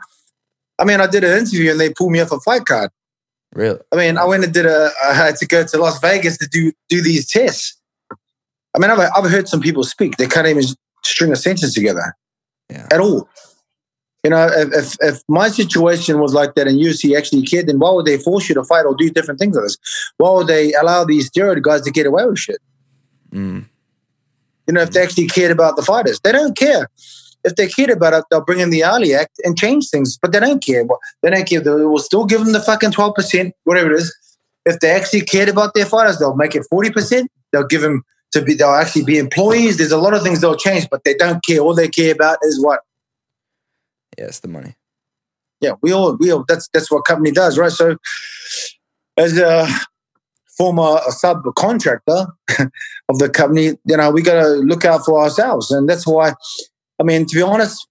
I mean, I did an interview and they pulled me off a fight card. Really? I mean, I went and did a. I had to go to Las Vegas to do do these tests. I mean, I've, I've heard some people speak. They can't even string a sentence together yeah. at all. You know, if, if, if my situation was like that and UFC actually cared, then why would they force you to fight or do different things like this? Why would they allow these steroid guys to get away with shit? Mm. You know, if they actually cared about the fighters, they don't care. If they cared about it, they'll bring in the Ali Act and change things. But they don't care. They don't care. They will still give them the fucking twelve percent, whatever it is. If they actually cared about their fighters, they'll make it forty percent. They'll give them to be. They'll actually be employees. There's a lot of things they'll change, but they don't care. All they care about is what. Yeah, it's the money. Yeah, we all we all. That's that's what company does, right? So, as a former subcontractor of the company, you know, we got to look out for ourselves. And that's why, I mean, to be honest,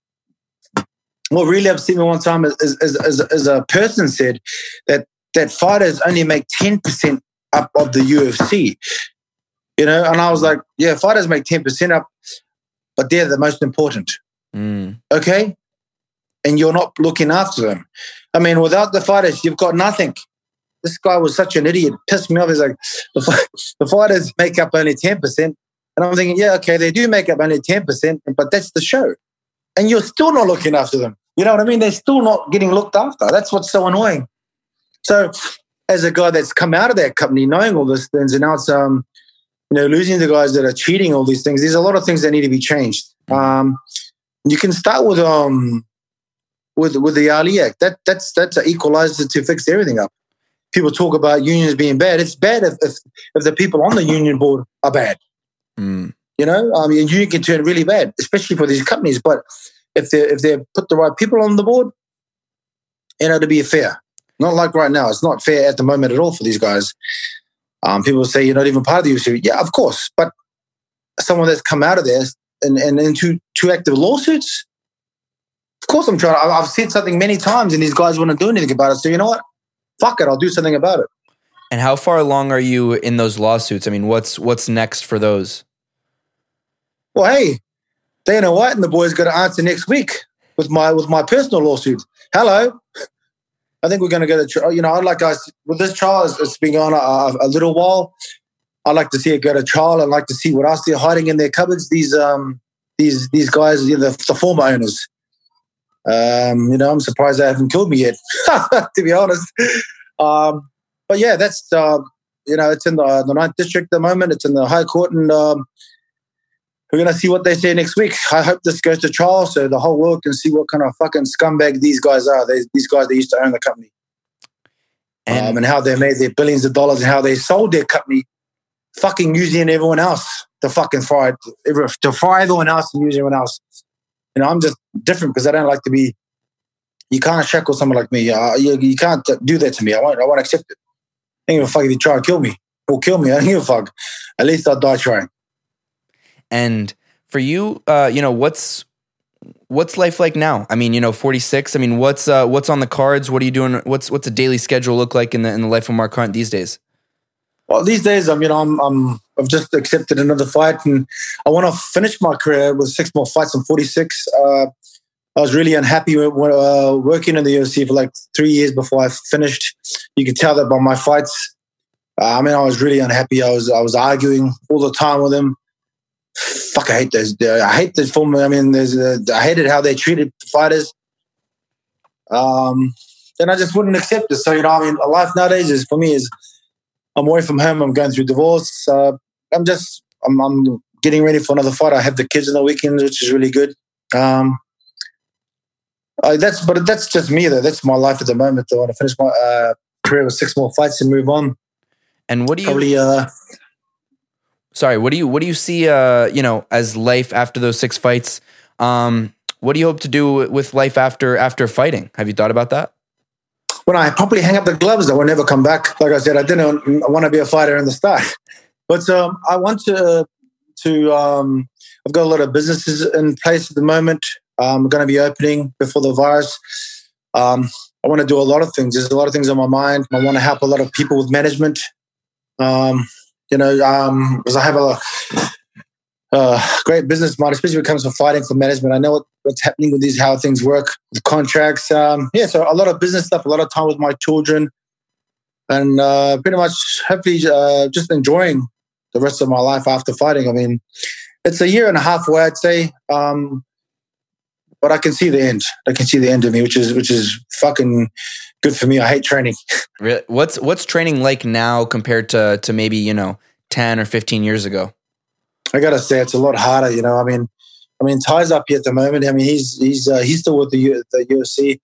what really upset me one time is, is, is, is a person said that, that fighters only make 10% up of the UFC. You know, and I was like, yeah, fighters make 10% up, but they're the most important. Mm. Okay? And you're not looking after them. I mean, without the fighters, you've got nothing this guy was such an idiot. Pissed me off. He's like, the, the fighters make up only 10%. And I'm thinking, yeah, okay, they do make up only 10%, but that's the show. And you're still not looking after them. You know what I mean? They're still not getting looked after. That's what's so annoying. So, as a guy that's come out of that company, knowing all these things, and now it's, um, you know, losing the guys that are cheating all these things, there's a lot of things that need to be changed. Um, you can start with um, with with the Ali Act. That that's that's an equalizer to fix everything up people talk about unions being bad. It's bad if, if, if the people on the union board are bad. Mm. You know, I mean, a union can turn really bad, especially for these companies. But if they if they put the right people on the board, you know, to be fair. Not like right now. It's not fair at the moment at all for these guys. Um, people say you're not even part of the UFC. Yeah, of course. But someone that's come out of there and, and into two active lawsuits, of course I'm trying. I've said something many times, and these guys wouldn't do anything about it. So you know what? Fuck it, I'll do something about it. And how far along are you in those lawsuits? I mean, what's what's next for those? Well, hey, Dana White and the boys got to answer next week with my with my personal lawsuit. Hello. I think we're going to go to you know I'd like us with this trial. It's, it's been on a, a, little while. I'd like to see it go to trial. I'd like to see what else they're hiding in their cupboards. These um these these guys, you know, the, the former owners. Um, you know, I'm surprised they haven't killed me yet, to be honest. Um, but yeah, that's uh, you know, it's in the the ninth district at the moment. It's in the High Court, and um, we're gonna see what they say next week. I hope this goes to trial so the whole world can see what kind of fucking scumbag these guys are. They, these guys that used to own the company, and, um, and how they made their billions of dollars and how they sold their company, fucking using everyone else to fucking fry to fry everyone else and use everyone else. You know, I'm just different because I don't like to be. You can't shackle someone like me. Uh, you, you can't do that to me. I won't. I won't accept it. I don't give a fuck if you try to kill me or kill me. I don't give a fuck. At least I'll die trying. And for you, uh, you know, what's what's life like now? I mean, you know, 46. I mean, what's uh, what's on the cards? What are you doing? What's what's a daily schedule look like in the in the life of Mark Hunt these days? Well, these days, I'm you know, I'm, I'm I've just accepted another fight, and I want to finish my career with six more fights in 46. Uh, I was really unhappy with, uh, working in the UFC for like three years before I finished. You can tell that by my fights. Uh, I mean, I was really unhappy. I was I was arguing all the time with him fuck, I hate those. I hate the form. I mean, there's, uh, I hated how they treated fighters. Um, and I just wouldn't accept it. So you know, I mean, life nowadays is for me is I'm away from home. I'm going through divorce. Uh, I'm just I'm, I'm, getting ready for another fight. I have the kids on the weekends, which is really good. Um, that's but that's just me though. That's my life at the moment. Though I want to finish my uh, career with six more fights and move on. And what do you probably? Uh, sorry, what do you what do you see uh, you know, as life after those six fights? Um, what do you hope to do with life after after fighting? Have you thought about that? When I probably hang up the gloves, I will never come back. Like I said, I didn't want to be a fighter in the start, but um, I want to to. Um, I've got a lot of businesses in place at the moment. I'm going to be opening before the virus. Um, I want to do a lot of things. There's a lot of things on my mind. I want to help a lot of people with management. Um, you know, um, because I have a, a great business mind, especially when it comes to fighting for management. I know what, what's happening with these, how things work, the contracts. Um, yeah, so a lot of business stuff, a lot of time with my children, and uh, pretty much hopefully uh, just enjoying the rest of my life after fighting. I mean, it's a year and a half away, I'd say. Um, but I can see the end. I can see the end of me, which is which is fucking good for me. I hate training. Really? What's what's training like now compared to to maybe you know ten or fifteen years ago? I gotta say it's a lot harder. You know, I mean, I mean, Ty's up here at the moment. I mean, he's he's uh, he's still with the U- the UFC.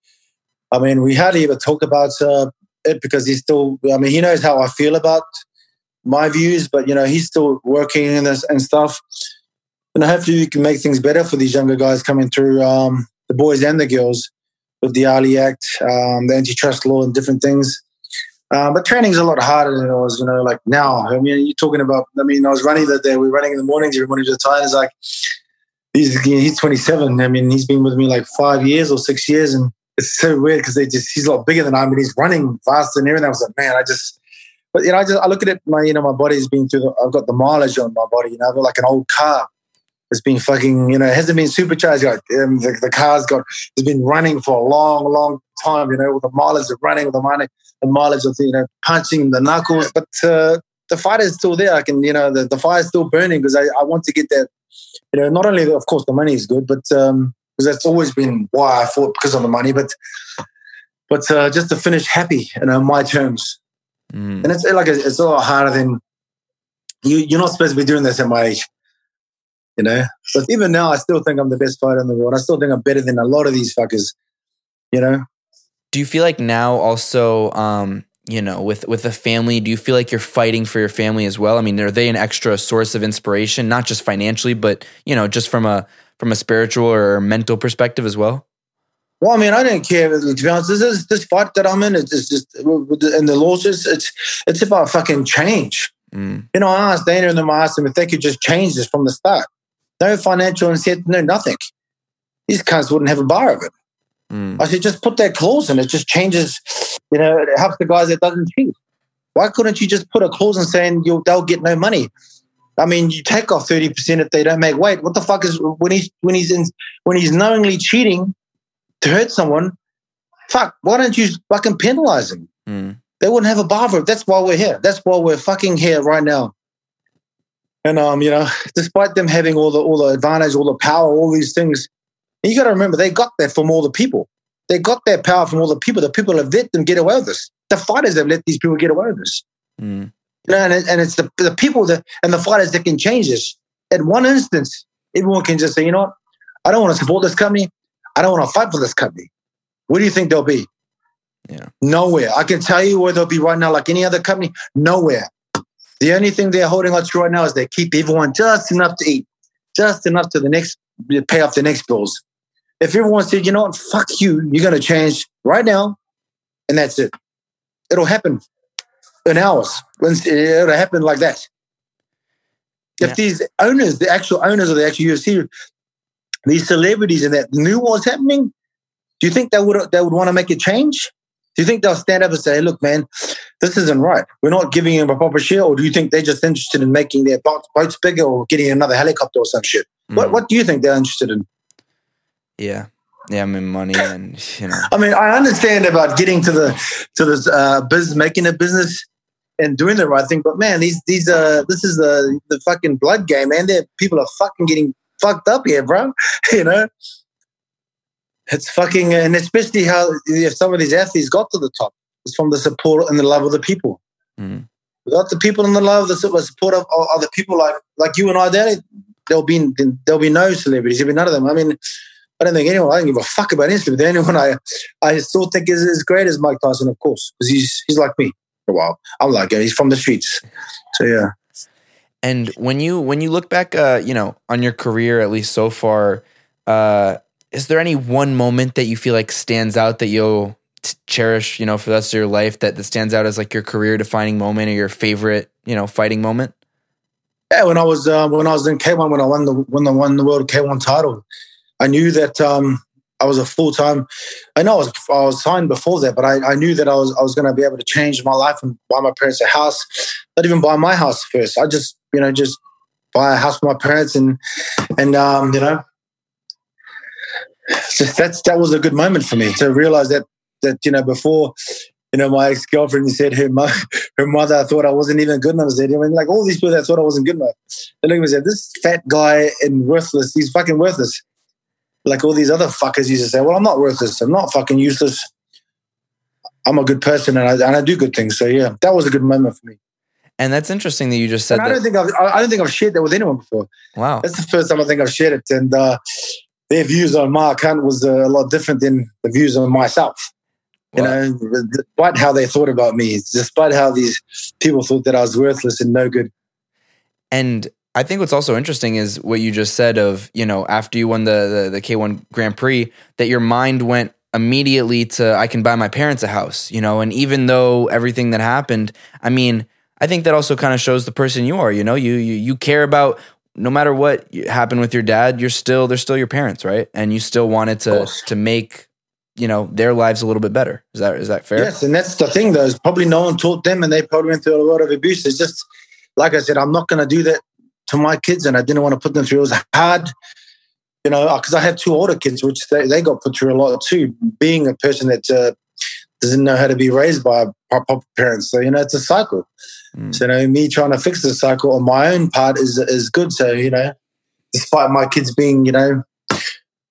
I mean, we hardly ever talk about uh, it because he's still. I mean, he knows how I feel about my views, but you know, he's still working in this and stuff. And hopefully, we can make things better for these younger guys coming through, um, the boys and the girls with the Ali Act, um, the antitrust law, and different things. Um, but training's a lot harder than it was, you know, like now. I mean, you're talking about, I mean, I was running that day. We are running in the mornings, every morning to the time. It's like, he's, he's 27. I mean, he's been with me like five years or six years. And it's so weird because they just, he's a lot bigger than I am, but he's running faster and everything. I was like, man, I just, but, you know, I just, I look at it, my, you know, my body's been through, the, I've got the mileage on my body, you know, I've got like an old car. It's been fucking, you know, it hasn't been supercharged. Like, um, the, the car's got, it's been running for a long, long time, you know, with the mileage of running, with the money, the mileage of, you know, punching the knuckles. But uh, the fire is still there. I can, you know, the, the fire is still burning because I, I want to get that, you know, not only, of course, the money is good, but um, because that's always been why I fought because of the money, but, but uh, just to finish happy, you know, my terms. Mm. And it's like, it's a lot harder than, you, you're not supposed to be doing this at my age you know. But even now, I still think I'm the best fighter in the world. I still think I'm better than a lot of these fuckers, you know. Do you feel like now also, um, you know, with with a family, do you feel like you're fighting for your family as well? I mean, are they an extra source of inspiration, not just financially, but you know, just from a from a spiritual or mental perspective as well? Well, I mean, I don't care. To be honest, this is, this fight that I'm in. It's just in the losses. It's it's about fucking change. Mm. You know, I asked Dana and them, I asked them if they could just change this from the start no financial incentive, no nothing. These cunts wouldn't have a bar of it. Mm. I said, just put that clause in. It just changes, you know, it helps the guys that doesn't cheat. Why couldn't you just put a clause in saying you'll, they'll get no money? I mean, you take off thirty percent if they don't make weight. What the fuck is when he's when he's in when he's knowingly cheating to hurt someone? Fuck, why don't you fucking penalize him? Mm. They wouldn't have a bar for it. That's why we're here. That's why we're fucking here right now. And um, you know, despite them having all the all the advantage, all the power, all these things, you got to remember they got that from all the people. They got that power from all the people. The people have let them get away with this. The fighters have let these people get away with this. Mm. You know, and, it, and it's the, the people that and the fighters that can change this. At one instance, everyone can just say, you know what, I don't want to support this company. I don't want to fight for this company. Where do you think they'll be? Yeah. Nowhere. I can tell you where they'll be right now, like any other company. Nowhere. The only thing they're holding on to right now is they keep everyone just enough to eat, just enough to the next pay off the next bills. If everyone said, you know what, fuck you, you're going to change right now, and that's it. It'll happen in hours. It'll happen like that. If Yeah. these owners, the actual owners of the actual UFC, these celebrities and that knew what was happening, do you think they would they would want to make a change? Do you think they'll stand up and say, "Look, man, this isn't right. We're not giving him a proper share," or do you think they're just interested in making their boats, bigger or getting another helicopter or some shit? What Mm. What do you think they're interested in? Yeah. Yeah, I mean money and you know. I mean, I understand about getting to the to this uh, business, making a business and doing the right thing, but man, these these uh this is the the fucking blood game, man. There people are fucking getting fucked up here, bro. you know, it's fucking and especially how if some of these athletes got to the top, it's from the support and the love of the people. Mm. Without the people and the love, the support of, of other people like like you and I, there there'll be there'll be no celebrities. There'll be none of them. I mean, I don't think anyone. I don't give a fuck about any celebrity. The only one I I still think is as great as Mike Tyson, of course, because he's he's like me Wow. I'm like him. He's from the streets. So yeah. And when you when you look back, uh, you know, on your career at least so far, uh, is there any one moment that you feel like stands out that you'll t- cherish, you know, for the rest of your life that, that stands out as like your career defining moment or your favorite, you know, fighting moment? Yeah, when I was uh, when I was in K1, when I won the when I won the world K1 title, I knew that um, I was a full time. I know I was I was signed before that, but I, I knew that I was I was going to be able to change my life and buy my parents a house. Not even buy my house first. I just you know just buy a house for my parents and and um, you know just that's that was a good moment for me to realize that that you know before you know my ex girlfriend said her mo- her mother thought I wasn't even good enough. Said I mean like all these people that thought I wasn't good enough. They look at me and said this fat guy and worthless. He's fucking worthless. Like all these other fuckers used to say, well I'm not worthless. I'm not fucking useless. I'm a good person and I, and I do good things. So yeah, that was a good moment for me. And that's interesting that you just said I don't that. think I've I don't think I've shared that with anyone before. Wow. That's the first time I think I've shared it, and uh, their views on my account was uh, a lot different than the views on myself. You know, despite how they thought about me, despite how these people thought that I was worthless and no good. And I think what's also interesting is what you just said of, you know, after you won the, the, the K1 Grand Prix, that your mind went immediately to, I can buy my parents a house, you know, and even though everything that happened, I mean, I think that also kind of shows the person you are, you know, you, you, you care about no matter what happened with your dad, you're still, they're still your parents, right? And you still wanted to, to make, you know, their lives a little bit better. Is that, is that fair? Yes, and that's the thing, though. Is probably no one taught them, and they probably went through a lot of abuse. It's just like I said, I'm not going to do that to my kids, and I didn't want to put them through. It was hard, you know, because I have two older kids, which they, they got put through a lot too. Being a person that uh, doesn't know how to be raised by proper parents, so you know, it's a cycle. Mm. So you know, me trying to fix the cycle on my own part is is good. So you know, despite my kids being, you know,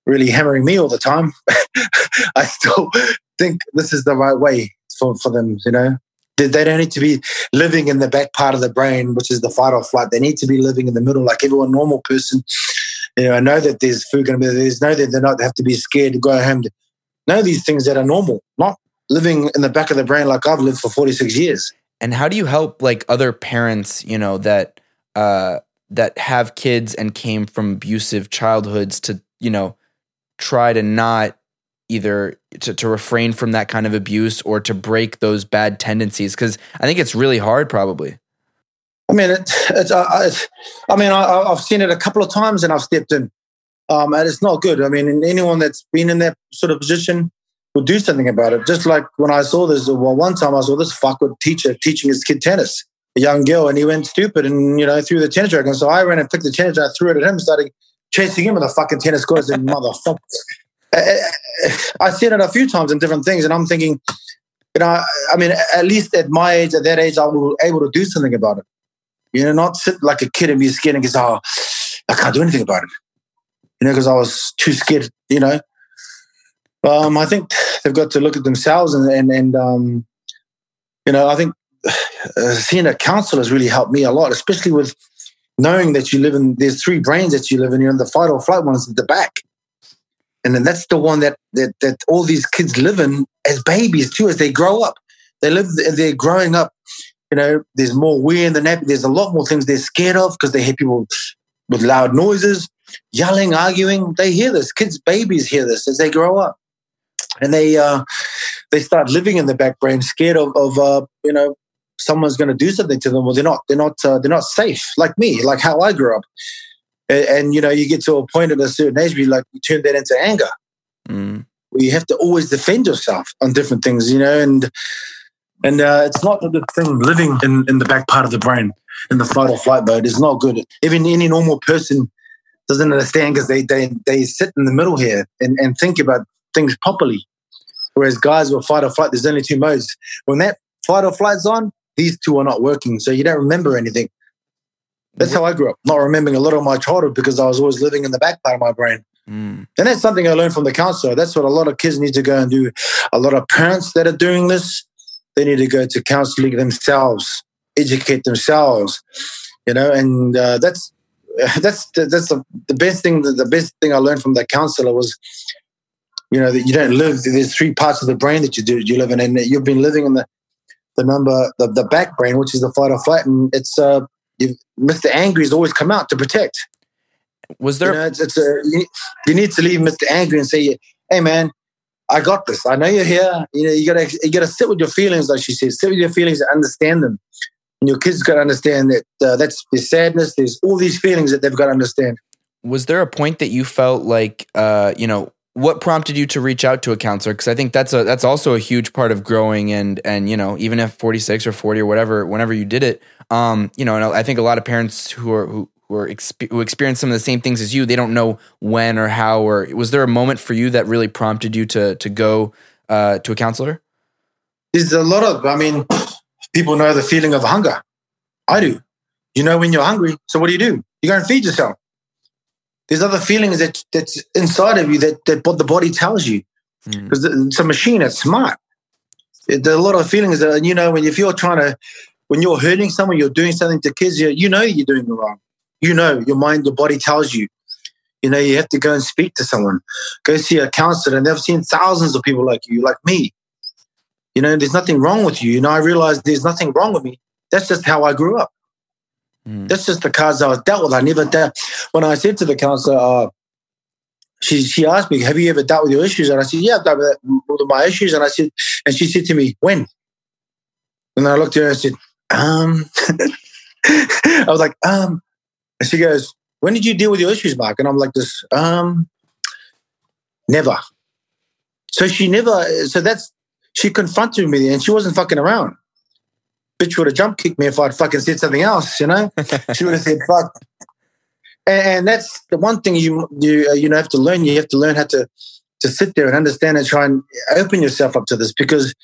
really hammering me all the time, I still think this is the right way for, for them, you know. They, don't need to be living in the back part of the brain, which is the fight or flight. They need to be living in the middle, like every normal person. You know, I know that there's food going to be there. There's no that they not have to be scared to go home. To know these things that are normal, not living in the back of the brain like I've lived for 46 years. and how do you help like other parents you know that uh that have kids and came from abusive childhoods to you know try to not either to, to refrain from that kind of abuse or to break those bad tendencies because i think it's really hard probably I mean, it, it's, uh, it's, I mean, I, I've seen it a couple of times and I've stepped in, um, and it's not good. I mean, anyone that's been in that sort of position, would do something about it. Just like when I saw this, well, one time I saw this fuckwit teacher teaching his kid tennis, a young girl, and he went stupid and, you know, threw the tennis racket. And so I ran and picked the tennis, I threw it at him, started chasing him with the fucking tennis court. and motherfucker. I seen it a few times in different things, and I'm thinking, you know, I mean, at least at my age, at that age, I was able to do something about it. You know, not sit like a kid and be scared and go, oh, I can't do anything about it. You know, because I was too scared, you know. Um, I think they've got to look at themselves and, and, and um, you know, I think uh, seeing a counselor has really helped me a lot, especially with knowing that you live in, there's three brains that you live in, you're in the fight or flight one is at the back. And then that's the one that, that, that all these kids live in as babies too, as they grow up. They live, they're growing up. You know, there's more weird than that. There's a lot more things they're scared of because they hear people with loud noises, yelling, arguing. They hear this. Kids, babies hear this as they grow up and they uh, they start living in the back brain, scared of, of uh, you know someone's going to do something to them, or they're not they're not uh, they're not safe, like me, like how I grew up. And, and, you know, you get to a point at a certain age, where you like you turn that into anger. Mm. Where you have to always defend yourself on different things, you know, and and uh, it's not a good thing living in, in the back part of the brain in the fight or flight mode is not good. Even any normal person doesn't understand because they, they they sit in the middle here and, and think about things properly. Whereas guys with fight or flight, there's only two modes. When that fight or flight's on, these two are not working. So you don't remember anything. That's how I grew up, not remembering a lot of my childhood because I was always living in the back part of my brain. Mm. And that's something I learned from the counselor. That's what a lot of kids need to go and do. A lot of parents that are doing this, they need to go to counseling themselves, educate themselves, you know, and uh, that's that's that's the, the best thing. The best thing I learned from the counselor was you know that you don't live there's three parts of the brain that you do you live in and you've been living in the the number the, the back brain which is the fight or flight and it's uh mr angry's always come out to protect. Was there you, know, it's, it's a, you, need to leave mr angry and say hey man i got this. I know you're here. You know you gotta you gotta sit with your feelings like she says sit with your feelings and understand them. And your kids got to understand that uh, that's there's sadness there's all these feelings that they've got to understand. Was there a point that you felt like uh, you know what prompted you to reach out to a counselor? Because i think that's a that's also a huge part of growing and and you know even if 46 or 40 or whatever whenever you did it um you know and i think a lot of parents who are who who are exp- who experience some of the same things as you they don't know when or how or was there a moment for you that really prompted you to to go uh to a counselor? There's a lot of i mean people know the feeling of hunger. I do. You know when you're hungry so what do you do? You go and feed yourself. There's other feelings that that's inside of you that that the body tells you. Because mm. it's a machine It's smart. There are a lot of feelings that you know when if you're trying to when you're hurting someone, you're doing something to kids, you, you know you're doing it wrong. You know your mind, your body tells you. You know you have to go and speak to someone, go see a counselor, and they've seen thousands of people like you, like me. You know, there's nothing wrong with you. You know, I realized there's nothing wrong with me. That's just how I grew up. Mm. That's just the cards I was dealt with. I never dealt. When I said to the counselor, uh, she she asked me, "Have you ever dealt with your issues?" And I said, "Yeah, I've dealt with, with my issues." And I said, and she said to me, "When?" And I looked at her and said, "Um." I was like, "Um," and she goes, "When did you deal with your issues, Mark?" And I'm like, "This, um, never." So she never. So that's she confronted me, and she wasn't fucking around bitch would have jump kicked me if I'd fucking said something else, you know? she would have said, fuck. And, and, that's the one thing you you uh, you know have to learn. You have to learn how to to sit there and understand and try and open yourself up to this because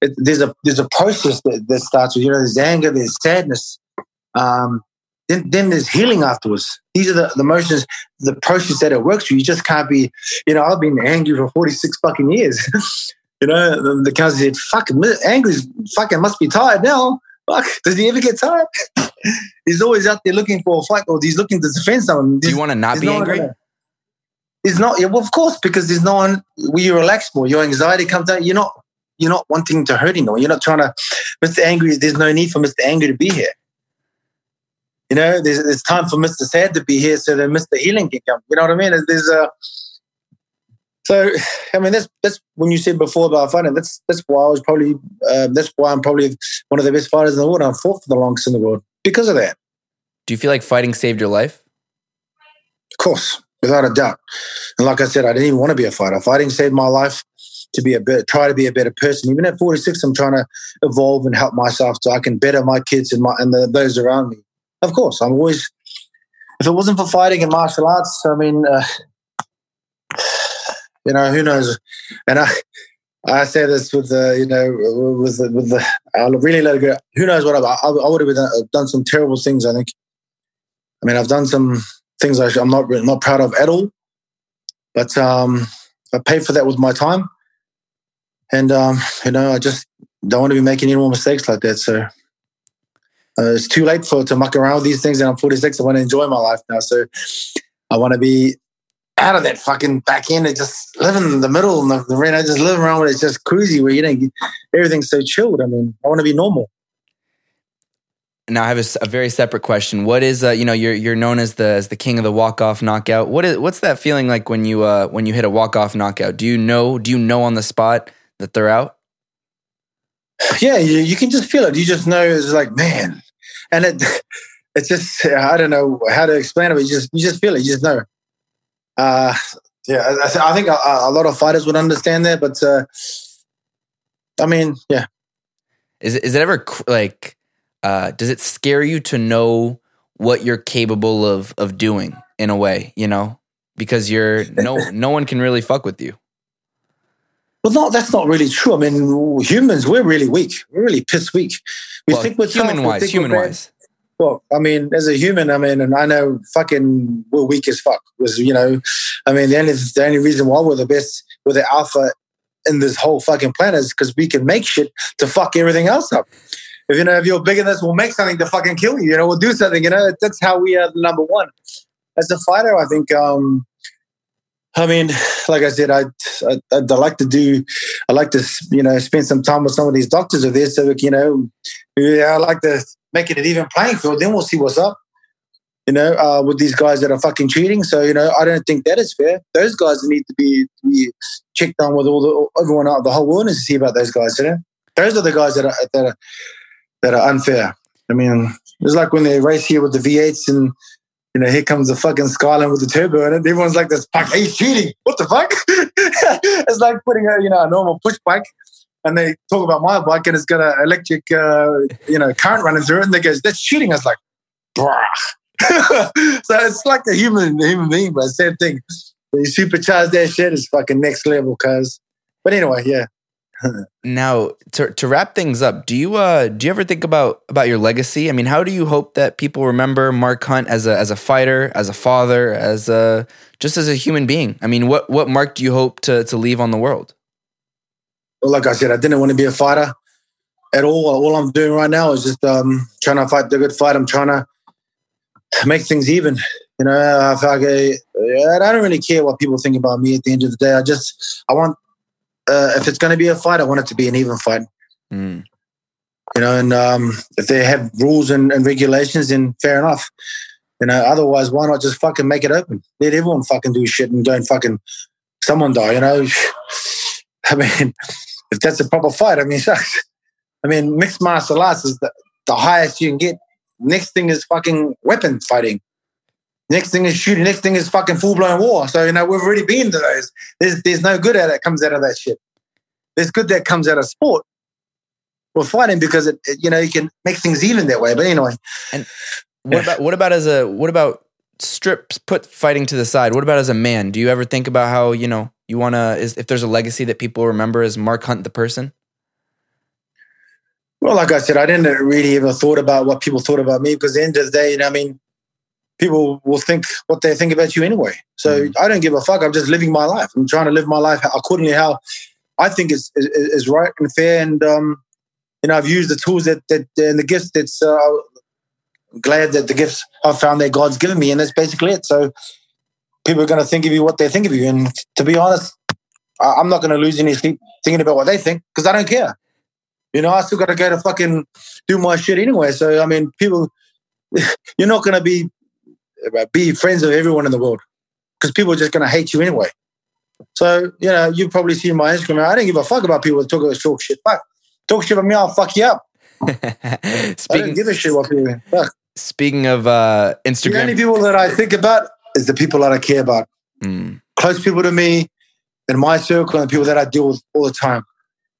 it, there's a there's a process that, that starts with you know there's anger, there's sadness, um, then then there's healing afterwards. These are the, the emotions, the process that it works for. You just can't be, you know, I've been angry for 46 fucking years. You know, the counselor said, "Fuck, Angry's fucking must be tired now. Fuck, does he ever get tired? he's always out there looking for a fight, or he's looking to defend someone. Do you want to not be no angry? It's not. Yeah, well, of course, because there's no one. When you relax more, your anxiety comes down. You're not. You're not wanting to hurt anyone. You're not trying to. Mr. Angry, there's no need for Mr. Angry to be here. You know, there's, time for Mr. Sad to be here so that Mr. Healing can come. You know what I mean? There's a so, I mean, that's that's when you said before about fighting. That's that's why I was probably uh, that's why I'm probably one of the best fighters in the world. I fought for the longest in the world because of that. Do you feel like fighting saved your life? Of course, without a doubt. And like I said, I didn't even want to be a fighter. Fighting saved my life. To be a better, try to be a better person. Even at 46, I'm trying to evolve and help myself so I can better my kids and my and the, those around me. Of course, I'm always. If it wasn't for fighting and martial arts, I mean, uh, you know, who knows? And I, I say this with the, you know, with the, with the, I'll really let it go. Who knows what I, I, I would have done, done some terrible things. I think. I mean, I've done some things I'm not not proud of at all, but um, I paid for that with my time, and um, you know, I just don't want to be making any more mistakes like that. So uh, it's too late for to muck around with these things. And I'm 46. I want to enjoy my life now. So I want to be out of that fucking back end and just living in the middle and the, the I just live around where it's just cruisy, where you know everything's so chilled. I mean, I want to be normal. Now I have a, a very separate question. What is uh, you know you're you're known as the as the king of the walk off knockout. What is what's that feeling like when you uh when you hit a walk off knockout? Do you know do you know on the spot that they're out? Yeah, you, you can just feel it. You just know it's like man, and it it's just I don't know how to explain it. But you just you just feel it. You just know. Uh, yeah, I, I think a, a, lot of fighters would understand that, but uh, I mean, yeah. Is it, is it ever like? Uh, does it scare you to know what you're capable of of doing in a way? You know, because you're no no one can really fuck with you. Well, no, that's not really true. I mean, humans, we're really weak. We're really piss weak. We well, think we're human wise. Human wise. Well, I mean, as a human, I mean, and I know fucking we're weak as fuck. Was you know, I mean, the only the only reason why we're the best, we're the alpha in this whole fucking planet is because we can make shit to fuck everything else up. If you know, if you're bigger than us, we'll make something to fucking kill you. You know, we'll do something. You know, that's how we are the number one. As a fighter, I think. um I mean, like I said, I, I I like to do, I like to you know spend some time with some of these doctors of this, so you know, I like to make it an even playing field. Then we'll see what's up. You know, uh, with these guys that are fucking cheating. So you know, I don't think that is fair. Those guys need to be, be checked on with all the everyone out the whole world to see about those guys. You know, those are the guys that are that are that are unfair. I mean, it's like when they race here with the V8s and you know, here comes the fucking Skyline with the turbo in it. Everyone's like, "This fuck, he's cheating." What the fuck? it's like putting a you know a normal push bike and they talk about my bike and it's got an electric, uh, you know, current running through it, and they go, "That's cheating." I was like, "Brah." so it's like a human human being, but same thing. When you supercharge that shit, it's fucking next level, cuz. But anyway, yeah. Now to to wrap things up, do you uh do you ever think about about your legacy? I mean, how do you hope that people remember Mark Hunt as a as a fighter, as a father, as a just as a human being? I mean, what what mark do you hope to to leave on the world? Well, like I said, I didn't want to be a fighter at all. All I'm doing right now is just um, trying to fight the good fight. I'm trying to make things even. You know, I, I, I don't really care what people think about me at the end of the day. I just, I want, uh, if it's going to be a fight, I want it to be an even fight. Mm. You know, and um, if they have rules and, and regulations, then fair enough. You know, otherwise, why not just fucking make it open? Let everyone fucking do shit and don't fucking someone die. You know, I mean, if that's a proper fight, I mean, shucks. I mean, mixed martial arts is the, the highest you can get. Next thing is fucking weapon fighting. Next thing is shooting. Next thing is fucking full blown war. So you know we've already been to those. There's there's no good out that comes out of that shit. There's good that comes out of sport. We're fighting because it, it, you know you can make things even that way. But anyway, and what yeah. about what about as a what about strips put fighting to the side? What about as a man? Do you ever think about how you know you want to is if there's a legacy that people remember as Mark Hunt the person? Well, like I said, I didn't really ever thought about what people thought about me because at the end of the day, you know, I mean, people will think what they think about you anyway. So mm. I don't give a fuck. I'm just living my life. I'm trying to live my life accordingly how I think is is, is right and fair. And um, you know, I've used the tools that that and the gifts that's uh, glad that the gifts I've found that God's given me, and that's basically it. So people are going to think of you what they think of you. And to be honest, I'm not going to lose any sleep thinking about what they think because I don't care. You know, I still got to go to fucking do my shit anyway. So I mean, people, you're not going to be be friends with everyone in the world because people are just going to hate you anyway. So you know, you probably see my Instagram. I don't give a fuck about people that talk about talk shit. Fuck, talk shit about me, I'll fuck you up. speaking, I don't give a shit what people. Fuck. Speaking of uh, Instagram, the only people that I think about is the people that I care about. Mm. Close people to me, in my circle and the people that I deal with all the time.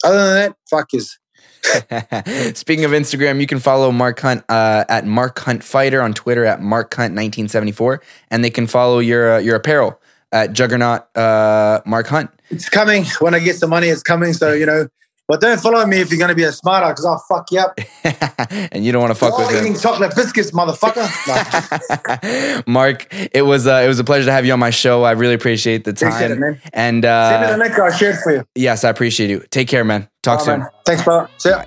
Other than that, fuck is. Speaking of Instagram, you can follow Mark Hunt uh, at Mark Hunt Fighter on Twitter at Mark Hunt 1974, and they can follow your uh, your apparel at Juggernaut uh, Mark Hunt. It's coming when I get some money. It's coming. So you know, but don't follow me if you're going to be a smarter because I'll fuck you up. and you don't want to fuck oh, with eating him. chocolate biscuits, motherfucker. Mark, it was uh, it was a pleasure to have you on my show. I really appreciate the time. Appreciate it, man. And Send me the uh, link. I'll share it for you. yes, I appreciate you. Take care, man. Talk Oh, soon. man. Thanks, bro. See ya.